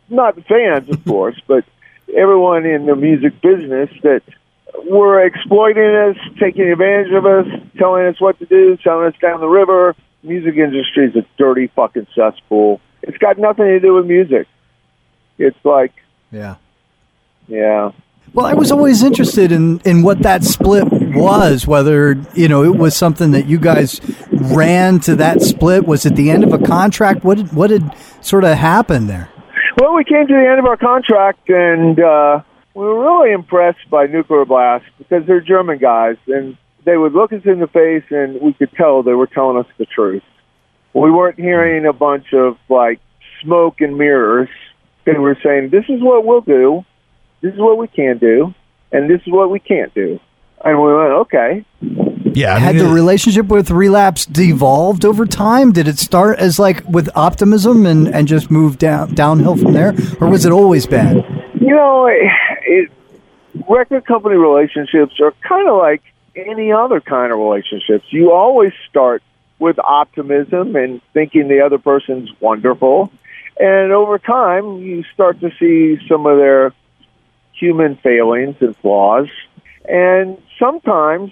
not the fans, of course, but everyone in the music business that were exploiting us, taking advantage of us, telling us what to do, selling us down the river. Music industry is a dirty fucking cesspool. It's got nothing to do with music. It's like, Yeah. yeah, Well, I was always interested in, in what that split was, whether, you know, it was something that you guys ran to that split. Was it the end of a contract? What did, what had sort of happened there? Well, we came to the end of our contract, and uh, we were really impressed by Nuclear Blast because they're German guys, and they would look us in the face, and we could tell they were telling us the truth. We weren't hearing a bunch of like smoke and mirrors. They were saying, "This is what we'll do. This is what we can do, and this is what we can't do." And we went, "Okay." Yeah. I Had the relationship with Relapse devolved over time? Did it start as like with optimism and, and just move down downhill from there? Or was it always bad? You know, it, it, record company relationships are kind of like any other kind of relationships. You always start with optimism and thinking the other person's wonderful. And over time, you start to see some of their human failings and flaws. And sometimes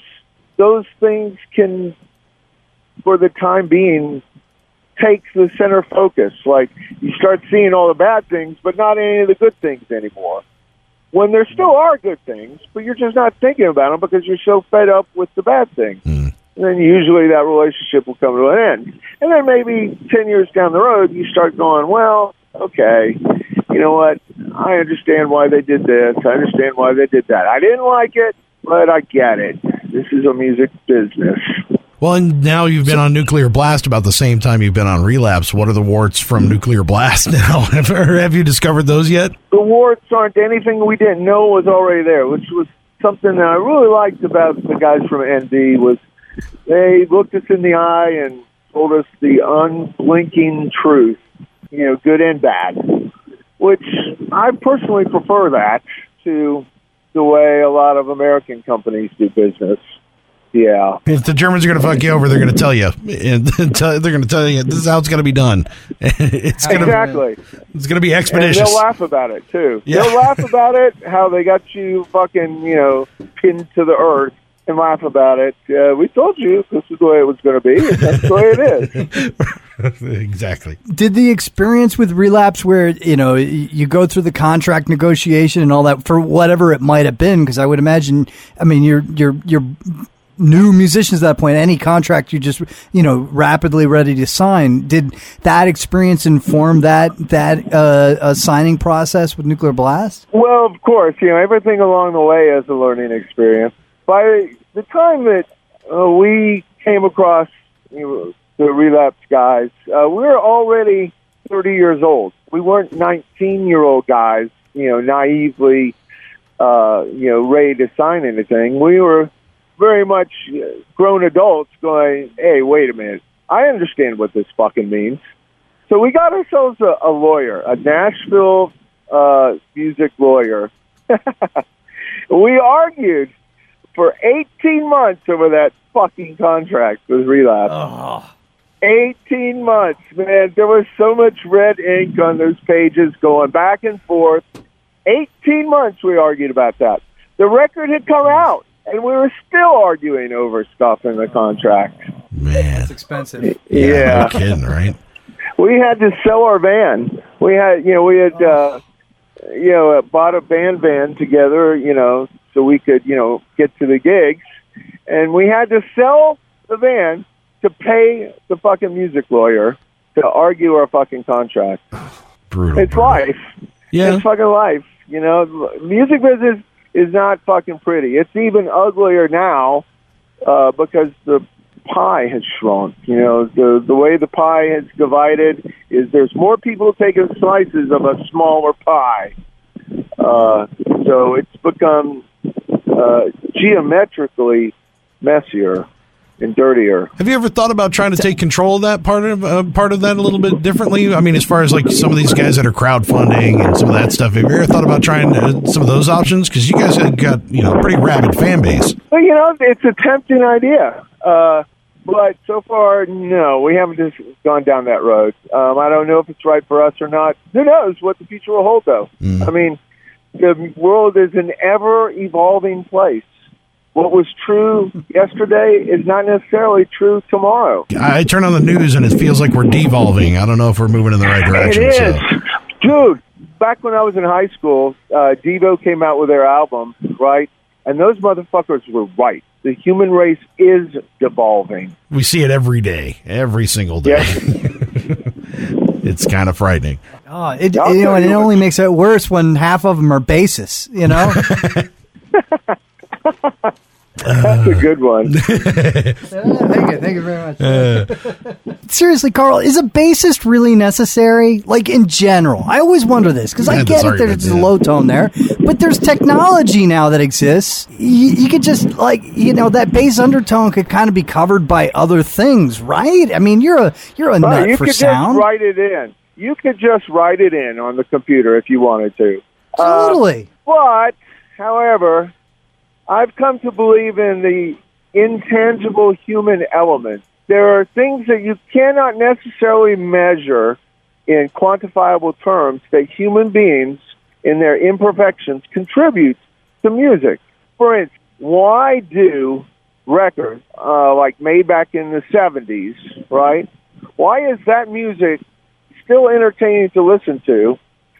those things can, for the time being, take the center focus. Like you start seeing all the bad things, but not any of the good things anymore. When there still are good things, but you're just not thinking about them because you're so fed up with the bad things. And then usually that relationship will come to an end. And then maybe 10 years down the road, you start going, well, okay, you know what? I understand why they did this. I understand why they did that. I didn't like it, but I get it. This is a music business. well, and now you've been on Nuclear Blast about the same time you've been on Relapse. What are the warts from Nuclear Blast now? have, have you discovered those yet? the warts aren't anything we didn't know was already there, which was something that I really liked about the guys from NB was they looked us in the eye and told us the unblinking truth. you know, good and bad. Which I personally prefer that to the way a lot of American companies do business. Yeah. If the Germans are going to fuck you over, they're going to tell you. And they're going to tell you this is how it's going to be done. it's going to Exactly. it's going to be And expeditious. they'll laugh about it too. Yeah. They'll laugh about it, how they got you fucking, you know, pinned to the earth and laugh about it. Uh, we told you this is the way it was going to be, and that's the way it is. exactly. Did the experience with Relapse where you know you go through the contract negotiation and all that for whatever it might have been? Because I would imagine, I mean, you're you're you're new musicians at that point. Any contract you just you know rapidly ready to sign. Did that experience inform that that uh, uh, signing process with Nuclear Blast? Well, of course, you know everything along the way is a learning experience. By the time that uh, we came across you know, the Relapse guys, uh, we were already 30 years old. We weren't 19 year old guys, you know, naively, uh, you know, ready to sign anything. We were very much uh, grown adults going, "Hey, wait a minute, I understand what this fucking means." So we got ourselves a, a lawyer, a Nashville uh, music lawyer. we argued for 18 months over that fucking contract with Relapse. 18 months, man. There was so much red ink on those pages going back and forth. 18 months we argued about that. The record had come out, and we were still arguing over stuff in the contract. Man. It's expensive. Yeah. No kidding, right? we had to sell our van. We had, you know, we had, uh, you know, uh, bought a band van together, you know, so we could, you know, get to the gigs, and we had to sell the van to pay the fucking music lawyer to argue our fucking contract. Brutal. It's brutal. life. Yeah. It's fucking life. You know, music business is not fucking pretty. It's even uglier now uh, because the pie has shrunk. You know, the the way the pie has divided is there's more people taking slices of a smaller pie. Uh, so it's become uh, geometrically messier and dirtier. Have you ever thought about trying to take control of that part of uh, part of that a little bit differently? I mean, as far as like some of these guys that are crowdfunding and some of that stuff, have you ever thought about trying uh, some of those options? Because you guys have got you know a pretty rabid fan base. Well, you know, it's a tempting idea. Uh, but so far, no, we haven't just gone down that road. Um, I don't know if it's right for us or not. Who knows what the future will hold, though? I mean, the world is an ever evolving place. What was true yesterday is not necessarily true tomorrow. I turn on the news and it feels like we're devolving. I don't know if we're moving in the right direction. It so- Dude, back when I was in high school, uh, Devo came out with their album, right? And those motherfuckers were right. The human race is devolving. We see it every day, every single day. Yeah. it's kind of frightening. Oh, it, I'll you know, and it only makes it worse when half of them are bassists. You know. That's a good one. thank you, thank you very much. Seriously, Karl, is a bassist really necessary? Like in general, I always wonder this because I get this it. There's argument, a yeah. low tone there, but there's technology now that exists. You, you could just like you know that bass undertone could kind of be covered by other things, right? I mean, you're a you're a Right, nut you for could sound. just write it in. You could just write it in on the computer if you wanted to. Uh, Totally. But, however, I've come to believe in the intangible human element. There are things that you cannot necessarily measure in quantifiable terms that human beings, in their imperfections, contribute to music. For instance, why do records uh, like made back in the 70s, right? Why is that music still entertaining to listen to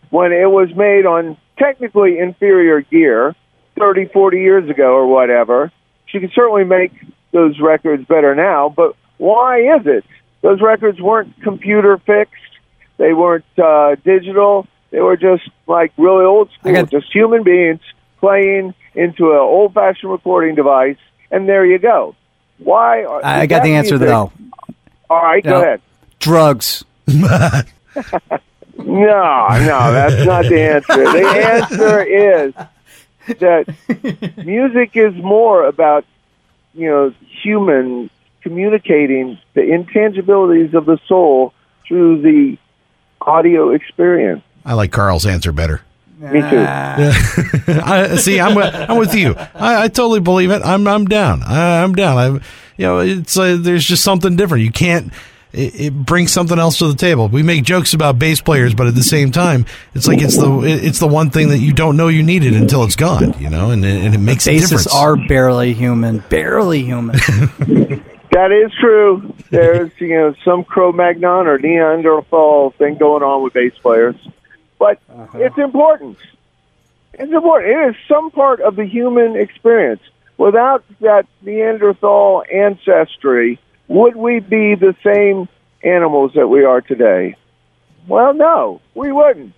when it was made on technically inferior gear 30, 40 years ago or whatever? She can certainly make those records better now, but why is it? Those records weren't computer fixed. They weren't uh, digital. They were just like really old school, got- just human beings playing into an old fashioned recording device, and there you go. Why? are- I got the answer music- though. All right, No. go ahead. Drugs. No, no, that's not the answer. The answer is that music is more about, you know, human communicating the intangibilities of the soul through the audio experience. I like Karl's answer better. Me too. I, see, I'm with, I'm with you. I, I totally believe it. I'm I'm down. I, I'm down. I, you know, it's uh, there's just something different. You can't. It, it brings something else to the table. We make jokes about bass players, but at the same time, it's like it's the it's the one thing that you don't know you needed until it's gone. You know, and it- and it makes a Basses difference. are barely human, barely human. That is true. There's you know some Cro-Magnon or Neanderthal thing going on with bass players, but uh-huh. it's important. It's important. It is some part of the human experience. Without that Neanderthal ancestry, would we be the same animals that we are today? Well, no, we wouldn't.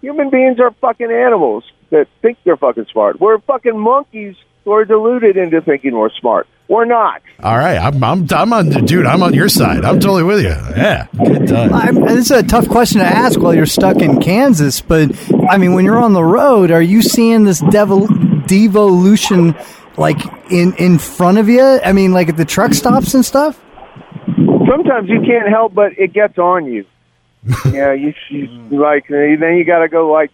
Human beings are fucking animals that think they're fucking smart. We're fucking monkeys who are deluded into thinking we're smart. We're not. All right, I'm I'm I'm on, dude. I'm on your side. I'm totally with you. Yeah, good time. I'm, this is a tough question to ask while you're stuck in Kansas, but I mean, when you're on the road, are you seeing this devol- devolution like in in front of you? I mean, like at the truck stops and stuff. Sometimes you can't help but it gets on you. yeah, you, you like then you got to go like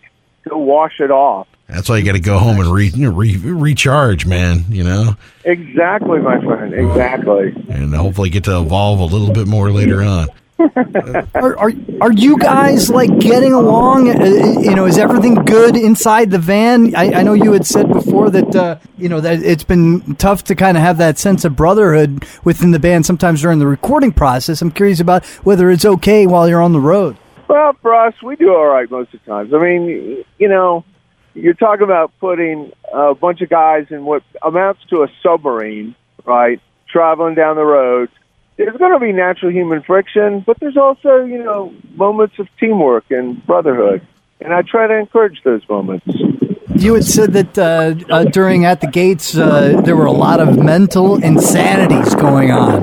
go wash it off. That's why you got to go home and re, re, recharge, man. You know, Exactly, my friend. Exactly. and hopefully get to evolve a little bit more later on. Are, are are you guys like getting along? Uh, you know, is everything good inside the van? I, I know you had said before that uh, you know that it's been tough to kind of have that sense of brotherhood within the band sometimes during the recording process. I'm curious about whether it's okay while you're on the road. Well, for us, we do all right most of the times. I mean, you know, you're talking about putting a bunch of guys in what amounts to a submarine, right? Traveling down the road. There's going to be natural human friction, but there's also, you know, moments of teamwork and brotherhood. And I try to encourage those moments. You had said that uh, uh, during at the gates uh, there were a lot of mental insanities going on.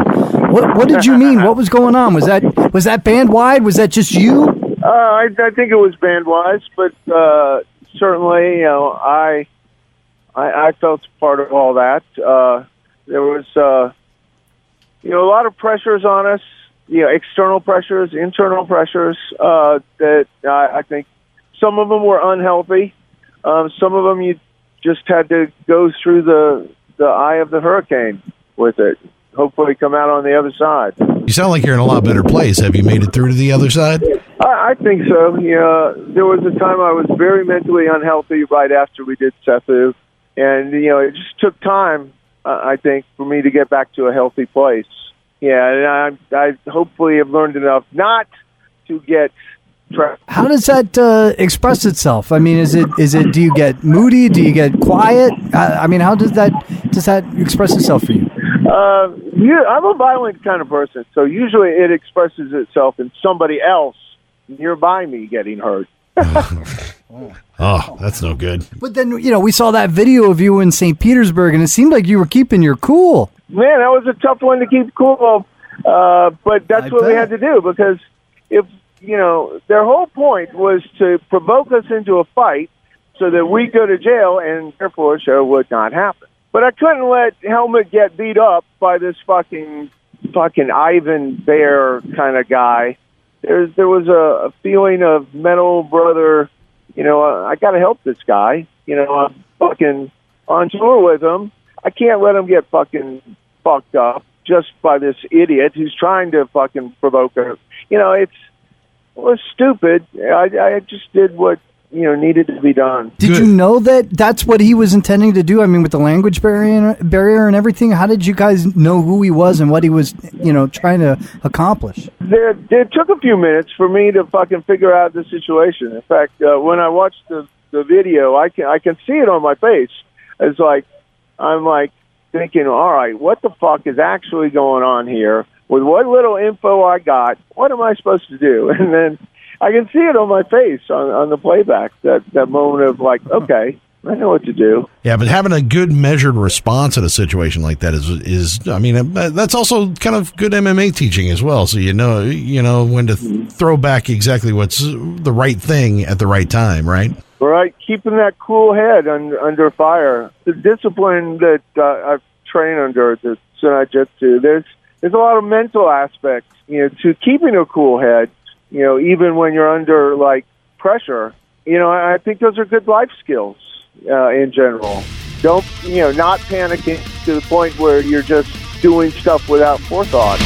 What what did you mean? What was going on? Was that was that band wide? Was that just you? Uh, I, I think it was band wise, but uh, certainly, you know, I, I I felt part of all that. Uh, there was, uh, you know, a lot of pressures on us. You know, external pressures, internal pressures. Uh, that I, I think some of them were unhealthy. Um, some of them you just had to go through the the eye of the hurricane with it. Hopefully, come out on the other side. You sound like you're in a lot better place. Have you made it through to the other side? I, I think so. Yeah, there was a time I was very mentally unhealthy right after we did Sethu, and you know it just took time. Uh, I think for me to get back to a healthy place. Yeah, and I, I hopefully have learned enough not to get. How does that uh, express itself? I mean, is it is it? Do you get moody? Do you get quiet? I, I mean, how does that does that express itself for you? Uh, you, I'm a violent kind of person, so usually it expresses itself in somebody else nearby me getting hurt. Oh, that's no good. But then you know we saw that video of you in St. Petersburg, and it seemed like you were keeping your cool. man, that was a tough one to keep cool. Uh, but that's I what we had to do because if you know their whole point was to provoke us into a fight so that we go to jail and therefore a show would not happen. But I couldn't let Helmuth get beat up by this fucking fucking Ivan Bear kind of guy. There's there was a, a feeling of metal brother. You know, uh, I, I got to help this guy. You know, I'm fucking on tour with him. I can't let him get fucking fucked up just by this idiot who's trying to fucking provoke her. You know, it's it was stupid. I, I just did what you know needed to be done. Did Good. you know that that's what he was intending to do? I mean, with the language barrier barrier and everything. How did you guys know who he was and what he was, you know, trying to accomplish? There, it took a few minutes for me to fucking figure out the situation. In fact, uh, when I watched the the video, I can I can see it on my face. It's like I'm like thinking, all right, what the fuck is actually going on here? With what little info I got, what am I supposed to do? And then I can see it on my face on, on the playback. That that moment of like, okay, I know what to do. Yeah, but having a good measured response in a situation like that is is I mean uh, that's also kind of good MMA teaching as well. So you know you know when to th- throw back exactly what's the right thing at the right time, right? right? Keeping that cool head under, under fire. The discipline that uh, I've trained under the Sunai Jitsu, there's there's a lot of mental aspects, you know, to keeping a cool head you know, even when you're under like pressure, you know, I think those are good life skills uh, in general. Don't, you know, not panicking to the point where you're just doing stuff without forethought.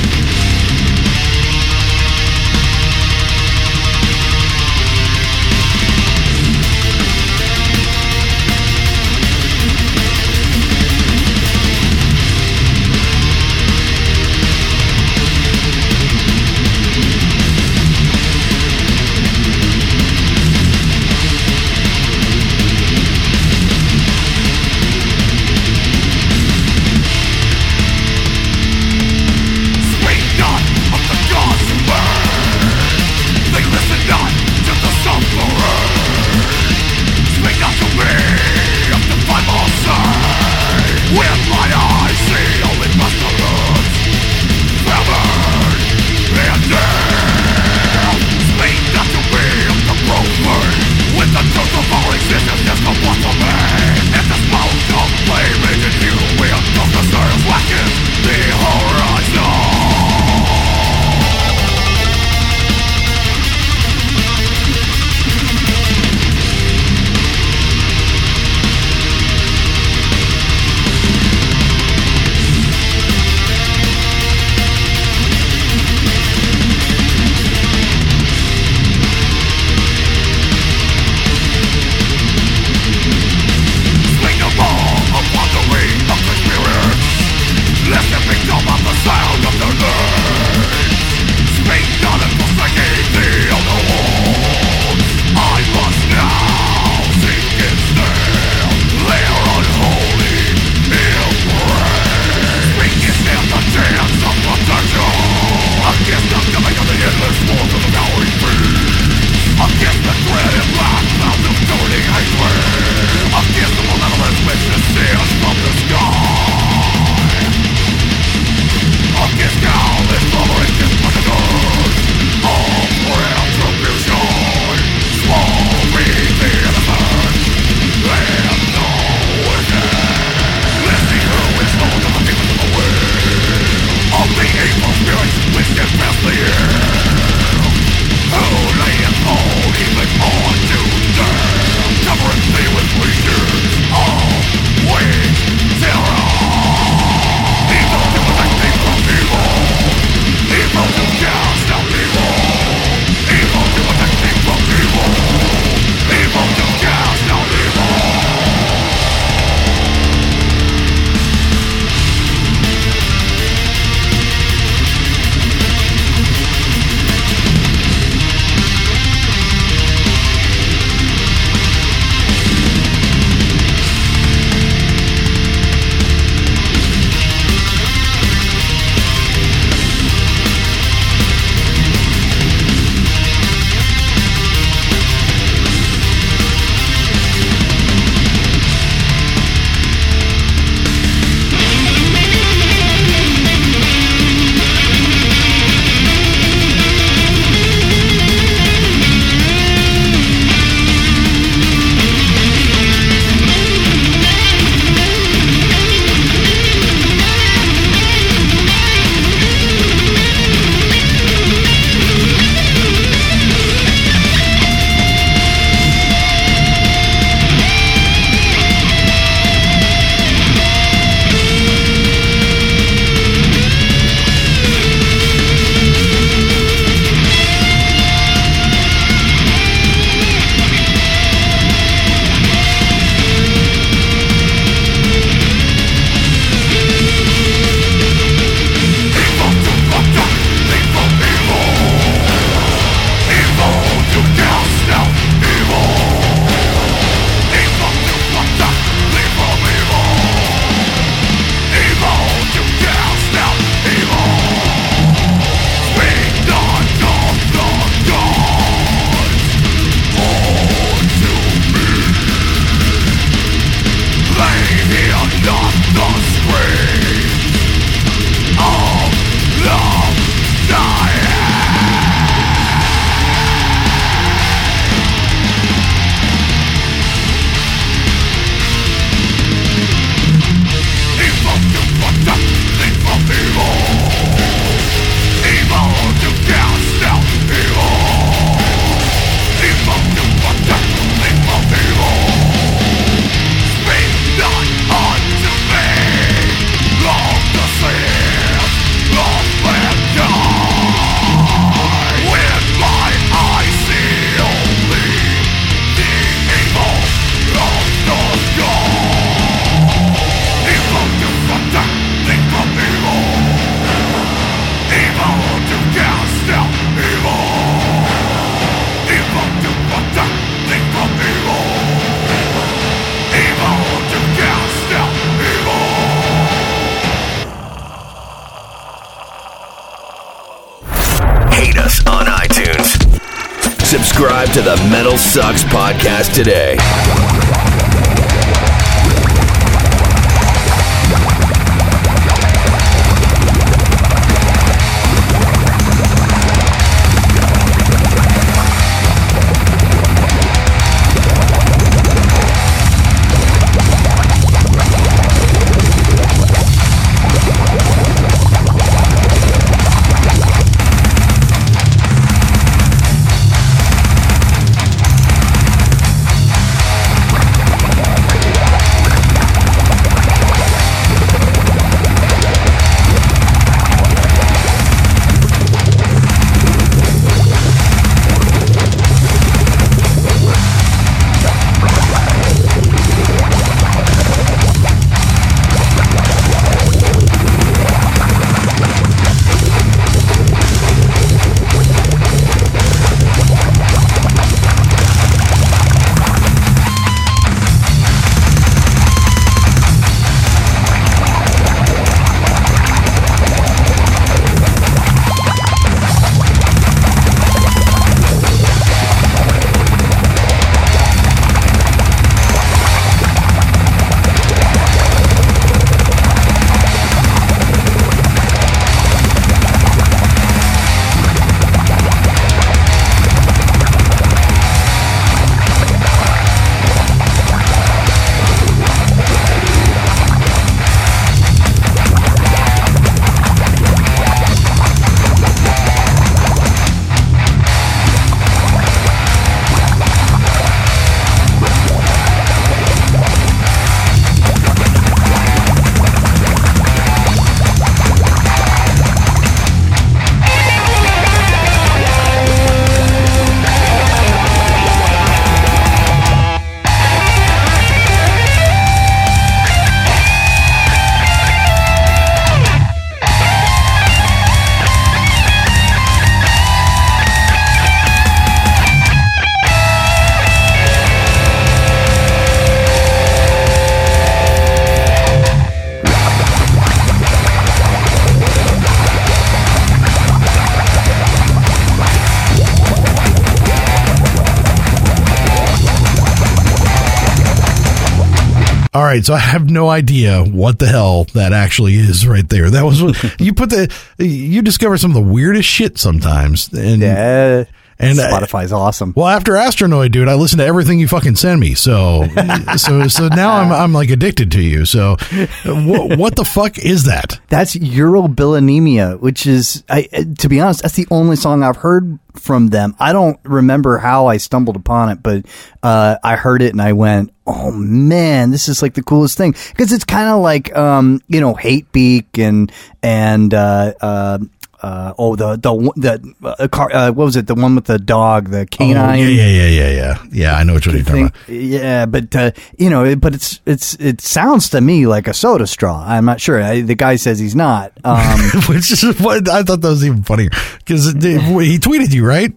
To the Metal Sucks podcast today. Right, so I have no idea what the hell that actually is right there. That was what you put the you discover some of the weirdest shit sometimes, and Yeah. And Spotify's awesome. well, after Astronoid, dude, I listen to everything you fucking send me. So, so, so now I'm I'm like addicted to you. So, what what the fuck is that? That's Urobilinemia, which is, I, uh, to be honest, that's the only song I've heard from them. I don't remember how I stumbled upon it, but uh, I heard it and I went, "Oh man, this is like the coolest thing." Because it's kind of like, um, you know, Hatebeak and and uh, uh, uh, oh the the the uh, car, uh, what was it? The one with the dog, the Oh, Caninus. yeah, yeah, yeah, yeah, yeah. Yeah, I know what you're talking about. Yeah, but uh, you know, it, but it's it's it sounds to me like a soda straw. I'm not sure. I, the guy says he's not. Um, Which is what I thought that was even funnier because he tweeted you right.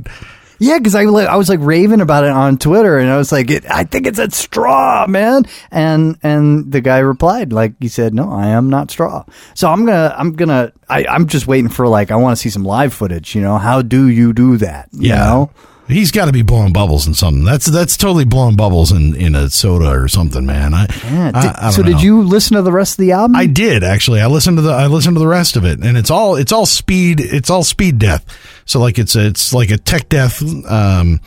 Yeah, because I I was like raving about it on Twitter, and I was like, it, I think it's a straw, man. And and the guy replied like he said, no, I am not straw. So I'm gonna I'm gonna I, I'm just waiting for like I want to see some live footage. You know, how do you do that? You know? He's got to be blowing bubbles in something. That's that's totally blowing bubbles in, in a soda or something, man. I, Yeah. I- Did- I don't so know. did you listen to the rest of the album? I did actually. I listened to the I listened to the rest of it, and it's all it's all speed. It's all speed death. So like it's a, it's like a tech death. Um,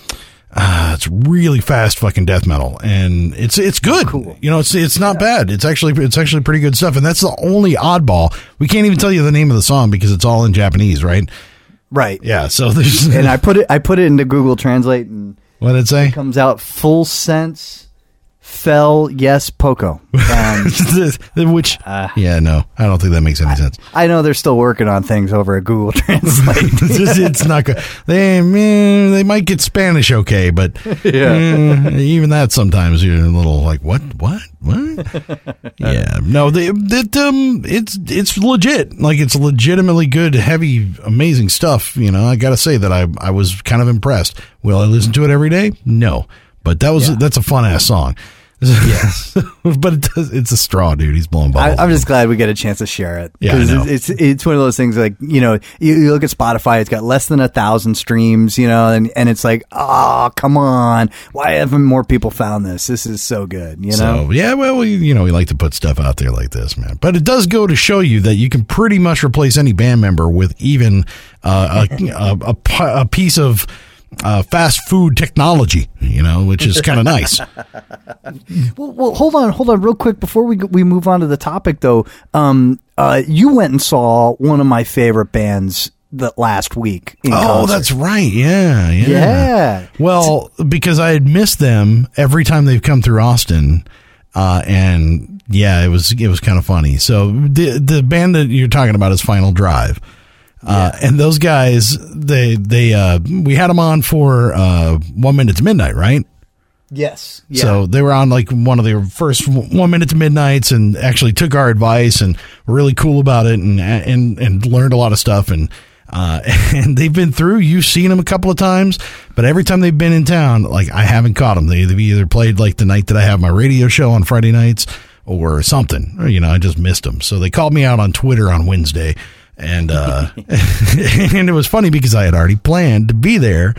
uh, it's really fast fucking death metal, and it's it's good. You know, it's it's not bad. It's actually it's actually pretty good stuff, and that's the only oddball. We can't even tell you the name of the song because it's all in Japanese, right? Right. Yeah. So there's And I put it I put it into Google Translate and. what did it say? comes out full sense fell yes poco um, Which yeah, no, I don't think that makes any sense. i know they're still working on things over at google translate it's, it's not good. They mm, they might get Spanish okay, but mm, even that sometimes you're a little like what what what? yeah, no, they that um it's it's legit. Like it's legitimately good, heavy, amazing stuff. You know, I got to say that I I was kind of impressed. Will I listen to it every day? No, but that was that's a fun ass song. Yes. but it does, it's a straw, dude. He's blowing I, bubbles. I'm just glad we get a chance to share it. Yeah, I it's, it's it's one of those things like you know you, you look at Spotify, it's got less than a thousand streams, you know, and and it's like, oh, come on, why haven't more people found this? This is so good, you know. So yeah, well, we, you know, we like to put stuff out there like this, man. But it does go to show you that you can pretty much replace any band member with even uh, a, a, a a piece of uh, fast food technology, you know, which is kind of nice. Well, well, hold on, hold on, real quick before we we move on to the topic though. Um, uh, you went and saw one of my favorite bands that last week. In Oh, concert. that's right. Yeah, yeah. Yeah. Well, because I had missed them every time they've come through Austin, uh, and yeah, it was it was kind of funny. So the the band that you're talking about is Final Drive. Uh, and those guys, they, they, uh, we had them on for, uh, one minute to midnight, right? yes. Yeah. So they were on like one of their first one minute to midnights and actually took our advice and were really cool about it and and and learned a lot of stuff and uh, and they've been through. You've seen them a couple of times, but every time they've been in town, like I haven't caught them. They, they've either played like the night that I have my radio show on Friday nights or something. Or, you know, I just missed them. So they called me out on Twitter on Wednesday, and uh, and it was funny because I had already planned to be there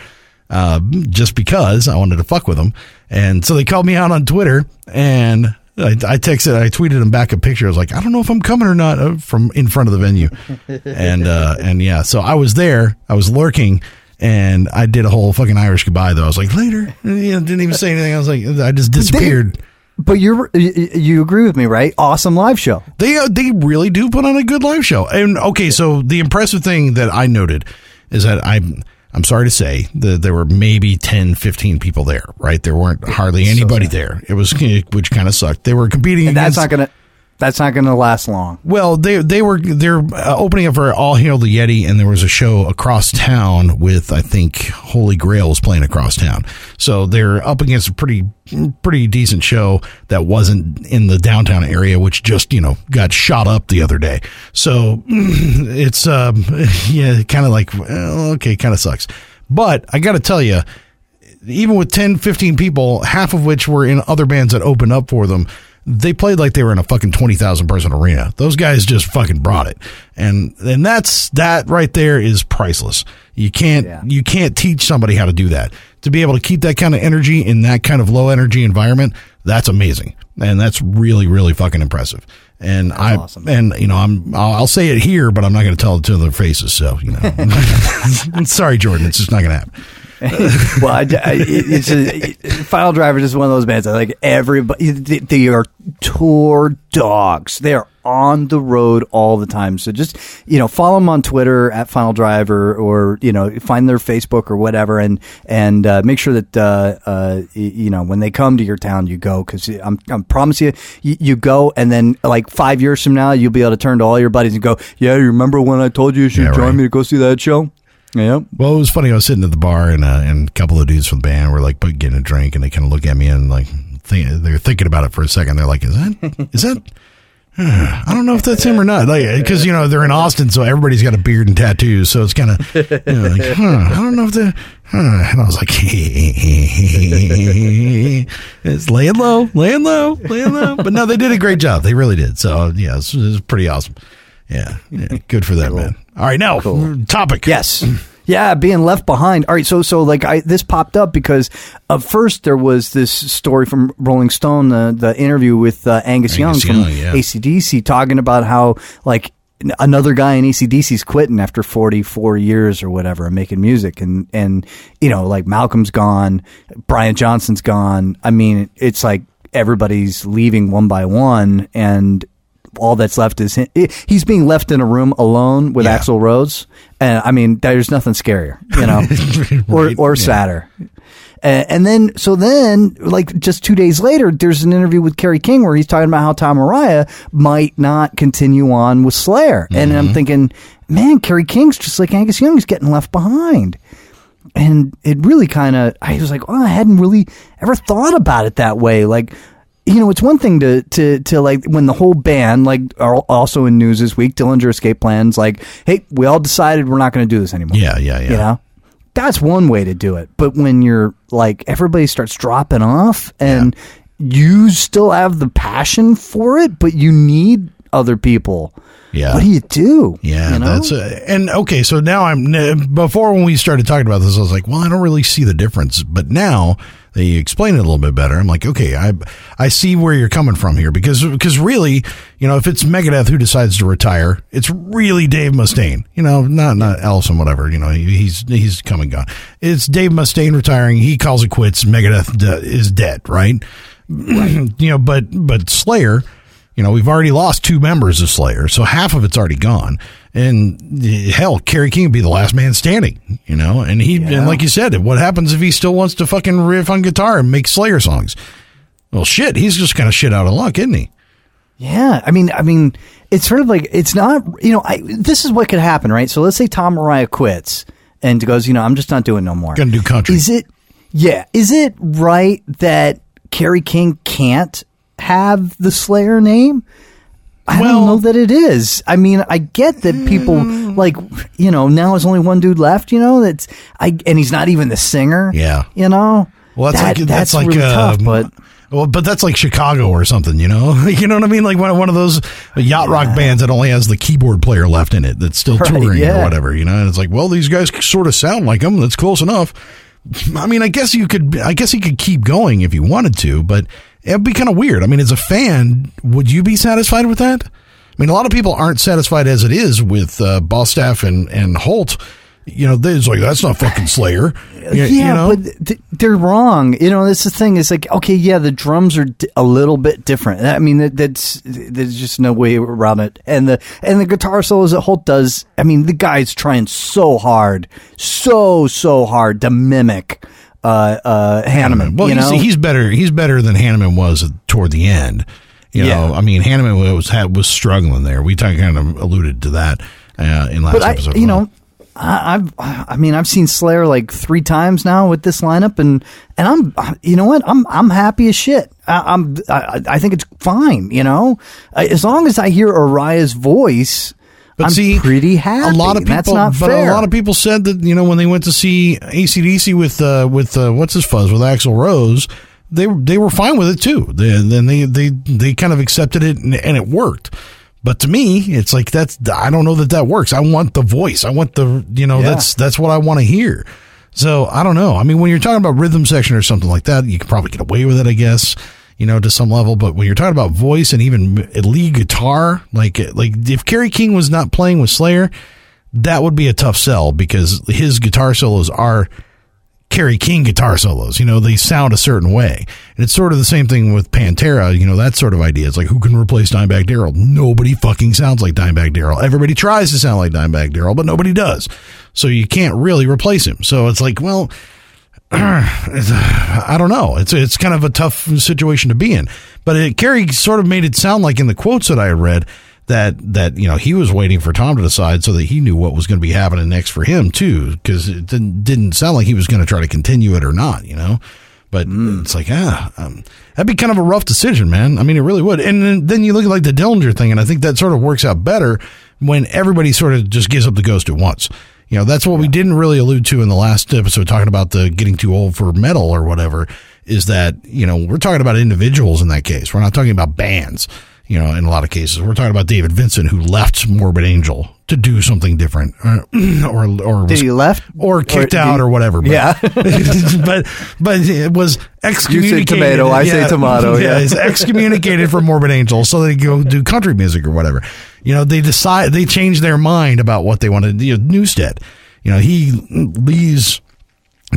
uh, just because I wanted to fuck with them. And so they called me out on Twitter and I, I texted, I tweeted them back a picture. I was like, I don't know if I'm coming or not uh, from in front of the venue. and, uh, and yeah, so I was there, I was lurking and I did a whole fucking Irish goodbye though. I was like, later, you know, didn't even say anything. I was like, I just disappeared. But you, you agree with me, right? Awesome live show. They uh, they really do put on a good live show. And okay, so the impressive thing that I noted is that I'm I'm sorry to say that there were maybe 10, 15 people there, right? There weren't hardly anybody there. It was which kind of sucked. They were competing And that's against not gonna that's not gonna last long. well, they they were they're uh, opening up for All Hail the Yeti, and there was a show across town with I think Holy Grail was playing across town. So they're up against a pretty pretty decent show that wasn't in the downtown area, which just you know got shot up the other day. So it's um yeah, kind of like well, okay, kind of sucks. But I got to tell you, even with 10, 15 people, half of which were in other bands that opened up for them, they played like they were in a fucking 20,000 person arena. Those guys just fucking brought it. And, and that's, that right there is priceless. You can't, Yeah. you can't teach somebody how to do that. To be able to keep that kind of energy in that kind of low energy environment, that's amazing. And that's really, really fucking impressive. And I, awesome. and you know, I'm, I'll, I'll say it here, but I'm not going to tell it to their faces. So, you know, sorry, Jordan, it's just not going to happen. well, I, I, it's a, Final Driver is just one of those bands. that like everybody, they, they are tour dogs. They are on the road all the time. So just you know, follow them on Twitter at Final Driver, or you know, find their Facebook or whatever, and and uh, make sure that uh, uh, you know when they come to your town, you go because I'm I'm promise you, you, you go, and then like five years from now, you'll be able to turn to all your buddies and go, yeah, you remember when I told you you should Yeah, join right. me to go see that show? Yeah. Well, it was funny. I was sitting at the bar, and uh, and a couple of dudes from the band were like getting a drink, and they kind of look at me and like they're thinking about it for a second. They're like, "Is that is that?" I don't know if that's him or not, like because you know they're in Austin, so everybody's got a beard and tattoos, so it's kind of you know, like, huh, I don't know if the. Huh. And I was like, it's laying low, laying low, laying low. But no, they did a great job. They really did. So yeah, was, it was pretty awesome. Yeah, yeah, good for them, man. All right, now topic. Yes. Yeah, being left behind. All right, so so like I this popped up because at first there was this story from Rolling Stone, the the interview with uh, Angus, Young Angus from Young, yeah. ACDC, talking about how like another guy in ACDC's quitting after 44 years or whatever making music and and you know like Malcolm's gone, Brian Johnson's gone. I mean, it's like everybody's leaving one by one and all that's left is him. he's being left in a room alone with Yeah. Axl Rose, and I mean, there's nothing scarier, you know, or Right, or yeah. sadder. Uh, and then, so then, like just two days later, there's an interview with Kerry King where he's talking about how Tom Araya might not continue on with Slayer, and Mm-hmm. I'm thinking, man, Kerry King's just like Angus Young, he's getting left behind. And it really kind of, I was like, oh, I hadn't really ever thought about it that way. Like, you know, it's one thing to, to, to like when the whole band, like, are also in news this week, Dillinger Escape Plans, like, hey, we all decided we're not going to do this anymore. Yeah, yeah, yeah. You know, that's one way to do it. But when you're like, everybody starts dropping off and you still have the passion for it, but you need other people. Yeah. What do you do? Yeah, You know? that's uh, and okay. So now I'm before when we started talking about this, I was like, well, I don't really see the difference. But now you explain it a little bit better, I'm like, okay, I I see where you're coming from here because because really, you know, if it's Megadeth who decides to retire, it's really Dave Mustaine. You know, not not Ellefson, whatever. You know, he's he's come and gone. It's Dave Mustaine retiring. He calls it quits. Megadeth de- is dead, right? you know, but but Slayer you know, we've already lost two members of Slayer, so half of it's already gone. And hell, Kerry King would be the last man standing, you know. And he, and like you said, what happens if he still wants to fucking riff on guitar and make Slayer songs? Well, shit, he's just kind of shit out of luck, isn't he? Yeah, I mean, I mean, it's sort of like it's not. You know, I, this is what could happen, right? So let's say Tom Araya quits and goes, you know, I'm just not doing no more. Gonna do country. Is it? Yeah, is it right that Kerry King can't have the Slayer name? I Well- don't know that it is. I mean, I get that people like, you know, now there's only one dude left. You know, that's I, and he's not even the singer. Yeah. you know. Well, that's That- like that's, like really uh, tough, but well, but that's like Chicago or something, you know. you know what I mean? Like one one of those yacht rock bands that only has the keyboard player left in it that's still Right, touring yeah. or whatever, you know. And it's like, well, these guys sort of sound like them. That's close enough. I mean, I guess you could. I guess he could keep going if he wanted to, but it'd be kind of weird. I mean, as a fan, would you be satisfied with that? I mean, a lot of people aren't satisfied as it is with uh, Bostaph and and Holt. You know, it's like that's not fucking Slayer. You- yeah, you know? but th- they're wrong. You know, that's the thing. It's like, okay, yeah, the drums are d- a little bit different. I mean, that, that's there's just no way around it. And the and the guitar solos that Holt does. I mean, the guy's trying so hard, so so hard to mimic uh, uh, Hanneman. Well, you he's, know, he's better. He's better than Hanneman was toward the end. You know, Yeah. I mean, Hanneman was had, was struggling there. We talk- kind of alluded to that uh, in last but I, episode. you know, I, I've, I mean, I've seen Slayer like three times now with this lineup, and and I'm, you know what, I'm I'm happy as shit. I, I'm, I, I think it's fine. You know, as long as I hear Araya's voice, But I'm see, pretty happy. A lot of people, That's not but fair. a lot of people said that you know when they went to see ACDC with uh, with uh, what's his fuzz with Axl Rose, they they were fine with it too. They, then they they they kind of accepted it and, and it worked. But to me, it's like that's I don't know that that works. I want the voice. I want the you know Yeah. that's that's what I want to hear. So I don't know. I mean, when you're talking about rhythm section or something like that, you can probably get away with it, I guess. You know, to some level. But when you're talking about voice and even lead guitar, like like if Kerry King was not playing with Slayer, that would be a tough sell because his guitar solos are Kerry King guitar solos. You know, they sound a certain way. And it's sort of the same thing with Pantera, you know, that sort of idea. It's like, who can replace Dimebag Darrell? Nobody fucking sounds like Dimebag Darrell. Everybody tries to sound like Dimebag Darrell, but nobody does. So you can't really replace him. So it's like, well, I don't know. It's it's kind of a tough situation to be in. But it, Kerry sort of made it sound like in the quotes that I had read that that you know he was waiting for Tom to decide so that he knew what was going to be happening next for him too, because it didn't didn't sound like he was going to try to continue it or not. You know. But it's like, ah, um, that'd be kind of a rough decision, man. I mean, it really would. And then, then you look at like the Dillinger thing, and I think that sort of works out better when everybody sort of just gives up the ghost at once. You know, that's what we didn't really allude to in the last episode, talking about the getting too old for metal or whatever. Is that you know we're talking about individuals in that case. We're not talking about bands. You know, in a lot of cases, we're talking about David Vincent who left Morbid Angel to do something different, uh, or or, or Did was- he left or kicked did out or whatever. But, Yeah. but but it was excommunicated. tomato, I say tomato, yeah. he's excommunicated from Morbid Angel, so they go do country music or whatever. You know, they decide they change their mind about what they want to do. Newstead, you know, he leaves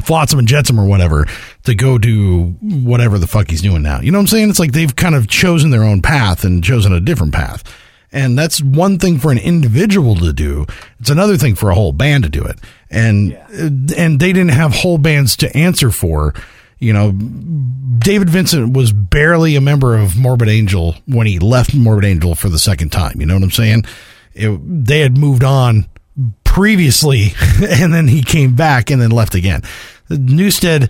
Flotsam and Jetsam or whatever to go do whatever the fuck he's doing now. You know what I'm saying? It's like they've kind of chosen their own path and chosen a different path. And that's one thing for an individual to do. It's another thing for a whole band to do it. And and they didn't have whole bands to answer for. You know, David Vincent was barely a member of Morbid Angel when he left Morbid Angel for the second time. You know what I'm saying? It, they had moved on previously, and then he came back and then left again. Newstead,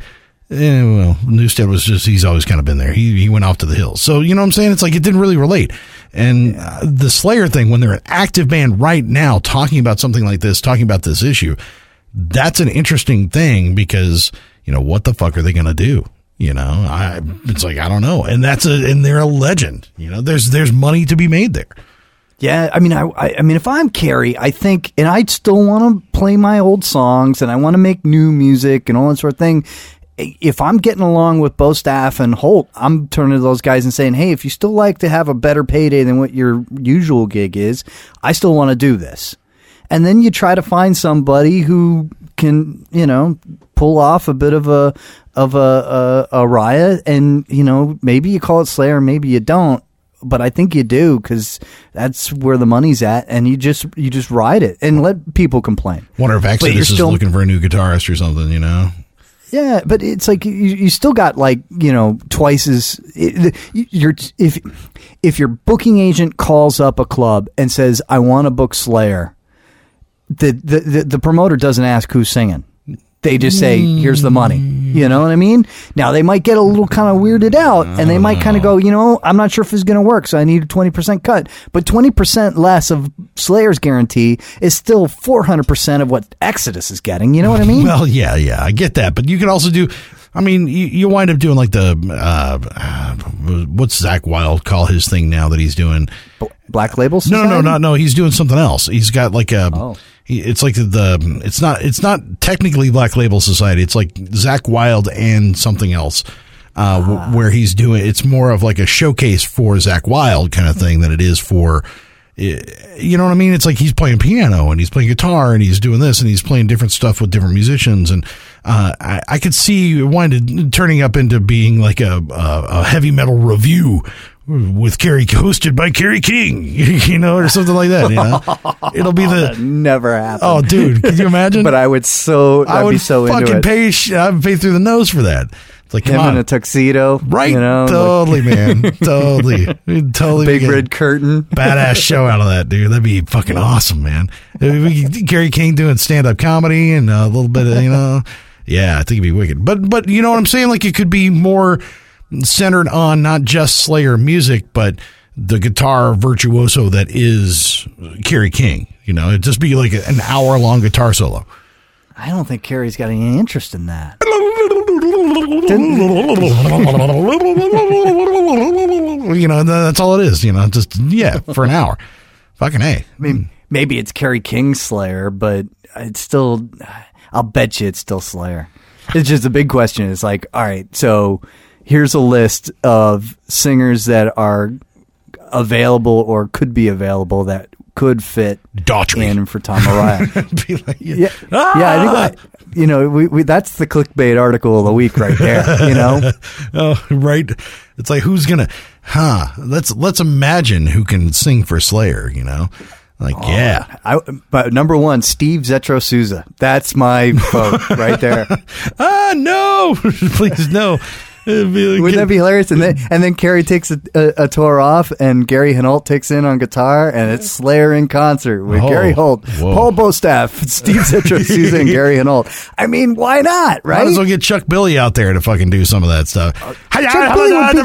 eh, well, Newstead was just, he's always kind of been there. He, he went off to the hills. So, you know what I'm saying? It's like it didn't really relate. And uh, the Slayer thing, when they're an active band right now talking about something like this, talking about this issue, that's an interesting thing because, you know, what the fuck are they going to do? You know, I it's like I don't know, and that's a and they're a legend. You know, there's there's money to be made there. Yeah, I mean, I, I, mean, if I'm Kerry, I think, and I still want to play my old songs, and I want to make new music and all that sort of thing. If I'm getting along with Bostaph and Holt, I'm turning to those guys and saying, "Hey, if you still like to have a better payday than what your usual gig is, I still want to do this." And then you try to find somebody who can, you know, pull off a bit of a of a a, a riot, and you know, maybe you call it Slayer, maybe you don't but I think you do because that's where the money's at, and you just you just ride it and let people complain. Wonder if Exodus is still- looking for a new guitarist or something. You know, Yeah, but it's like you, you still got like you know twice as it, you're if if your booking agent calls up a club and says I want to book Slayer, the the the, the promoter doesn't ask who's singing. They just say, "Here's the money." You know what I mean? Now they might get a little kind of weirded out, and they might kind of go, "You know, I'm not sure if it's going to work, so I need a 20 percent cut." But 20 percent less of Slayer's guarantee is still 400 percent of what Exodus is getting. You know what I mean? Well, yeah, yeah, I get that, but you can also do. I mean, you, you wind up doing like the uh, uh, what's Zakk Wylde call his thing now that he's doing? Black Labels. No, no, no, no, no. He's doing something else. He's got like a. Oh. He, it's like the, the. It's not. It's not technically Black Label Society. It's like Zakk Wylde and something else. Uh, w- where he's doing. It's more of like a showcase for Zakk Wylde kind of thing than it is for. Eh, You know what I mean? It's like he's playing piano and he's playing guitar and he's doing this and he's playing different stuff with different musicians and uh, I, I could see it winded turning up into being like a, a, a heavy metal review with Kerry hosted by Kerry King, you know, or something like that. You know, it'll be the Never happened. oh, dude, could you imagine? but I would so I I'd be so fucking into it. pay. I'd pay through the nose for that. It's like, come Him on, in a tuxedo, right? You know, like totally, man, totally, totally big red curtain. badass show out of that, dude. That'd be fucking awesome, man. We could- Kerry King doing stand up comedy and a little bit of you know, yeah, I think it'd be wicked. But but you know what I'm saying? Like it could be more centered on not just Slayer music, but the guitar virtuoso that is Kerry King. You know, it'd just be like an hour long guitar solo. I don't think Kerry's got any interest in that. You know, that's all it is. You know, just yeah, for an hour. Fucking a. I mean, maybe it's Kerry King Slayer, but it's still. I'll bet you it's still Slayer. It's just a big question. It's like, all right, so here's a list of singers that are available or could be available that could fit Daughtry. in for Tom. Be like, Yeah, Ah! yeah. I think I, you know we, we that's the clickbait article of the week right there. You know, Oh, right. It's like who's gonna, huh? Let's let's imagine who can sing for Slayer. You know, like yeah. I, but number one, Steve Zetro Souza. That's my vote right there. Ah, no, please no. It'd be like- Wouldn't that be hilarious? And then and then Kerry takes a, a, a tour off, and Gary Hinault takes in on guitar, and it's Slayer in concert with Oh, Gary Holt, whoa. Paul Bostaph, Steve Zetro Souza, and Gary Hinault. I mean, why not? Right? Might as well get Chuck Billy out there to fucking do some of that stuff. Chuck Billy would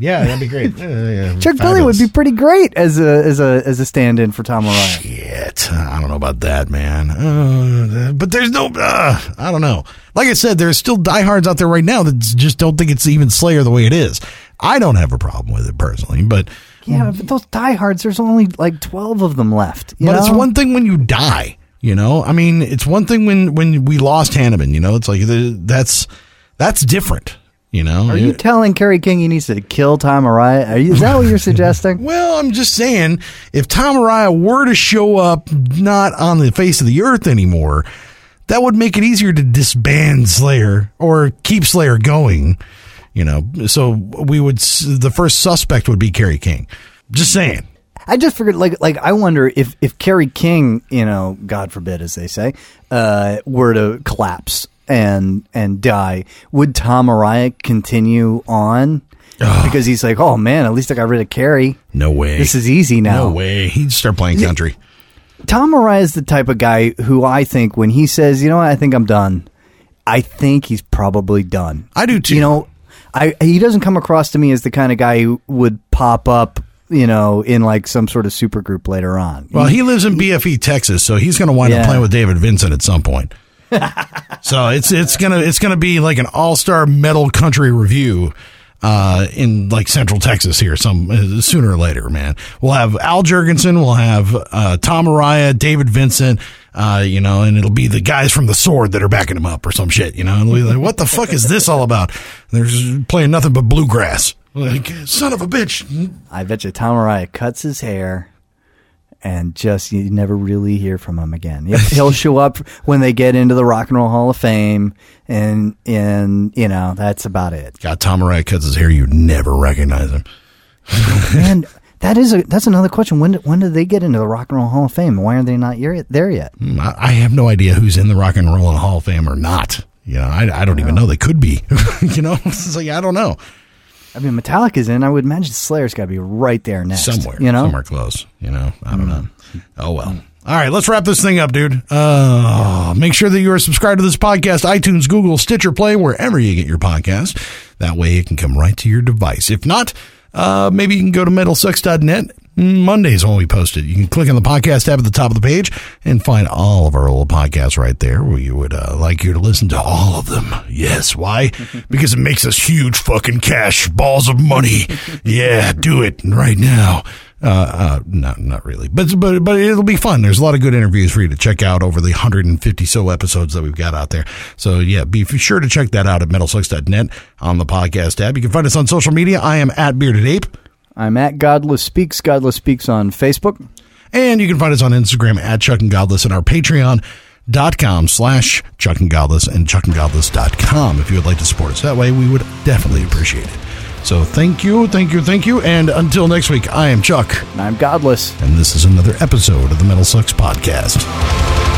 yeah, that'd be great. Yeah, yeah, Chuck Billy would be pretty great as a as a as a stand-in for Tom Araya. Shit, I don't know about that, man. Uh, but there's no, uh, I don't know. Like I said, there's still diehards out there right now that just don't think it's even Slayer the way it is. I don't have a problem with it personally, but Yeah, but those diehards, there's only like twelve of them left. but it's one thing when you die. You know, I mean, it's one thing when when we lost Hanneman. You know, it's like the, that's that's different. You know, Are you telling Kerry King he needs to kill Tom Araya? Are you, is that what you're suggesting? Well, I'm just saying, if Tom Araya were to show up not on the face of the earth anymore, that would make it easier to disband Slayer or keep Slayer going. You know, so we would the first suspect would be Kerry King. Just saying. I just figured, like, like I wonder if if Kerry King, you know, God forbid, as they say, uh, were to collapse and and die, would Tom Araya continue on? Because he's like, oh man, at least I got rid of Kerry. No way. This is easy now. no way. He'd start playing country. Tom Araya is the type of guy who I think when he says, you know what, I think I'm done. I think he's probably done. I do too. You know, I he doesn't come across to me as the kind of guy who would pop up, you know, in like some sort of super group later on. Well, he lives in BFE, Texas, so he's going to wind Yeah. up playing with David Vincent at some point. so it's it's gonna it's gonna be like an all star metal country review uh, in like Central Texas here some uh, sooner or later, man. We'll have Al Jourgensen, we'll have uh, Tom Araya, David Vincent, uh, you know, and it'll be the guys from the Sword that are backing him up or some shit, you know. And we'll like, what the fuck is this all about? They're playing nothing but bluegrass. Like, son of a bitch. I bet you Tom Araya cuts his hair and just you never really hear from him again. He'll show up when they get into the Rock and Roll Hall of Fame, and and you know that's about it. God, Tom Araya cuts his hair, you never recognize him. and that is a that's another question. When did, when did they get into the Rock and Roll Hall of Fame? Why aren't they not yet- there yet? Hmm, I I have no idea who's in the Rock and Roll Hall of Fame or not. You know, I, I don't even know. They could be. you know, it's like, I don't know. I mean, Metallica's in. I would imagine Slayer's got to be right there next. somewhere, you know. somewhere close. You know, I don't know. Oh well. All right, let's wrap this thing up, dude. Uh, make sure that you are subscribed to this podcast, iTunes, Google, Stitcher, Play, wherever you get your podcast. That way, it can come right to your device. If not, uh, maybe you can go to metalsucks.net. Mondays when we post it. You can click on the podcast tab at the top of the page and find all of our old podcasts right there. We would uh, like you to listen to all of them. Yes, why? because it makes us huge fucking cash balls of money. yeah, do it right now. Uh, uh, not not really, but but but it'll be fun. There's a lot of good interviews for you to check out over the 150 so episodes that we've got out there. So yeah, be sure to check that out at metalsucks.net on the podcast tab. You can find us on social media. I am at Bearded Ape. I'm at Godless Speaks. Godless Speaks on Facebook. And you can find us on Instagram at Chuck and Godless and our Patreon.com slash Chuck and Godless and chuckandgodless.com if you would like to support us. That way we would definitely appreciate it. So thank you, thank you, thank you. And until next week, I am Chuck. And I'm Godless. And this is another episode of the Metal Sucks Podcast.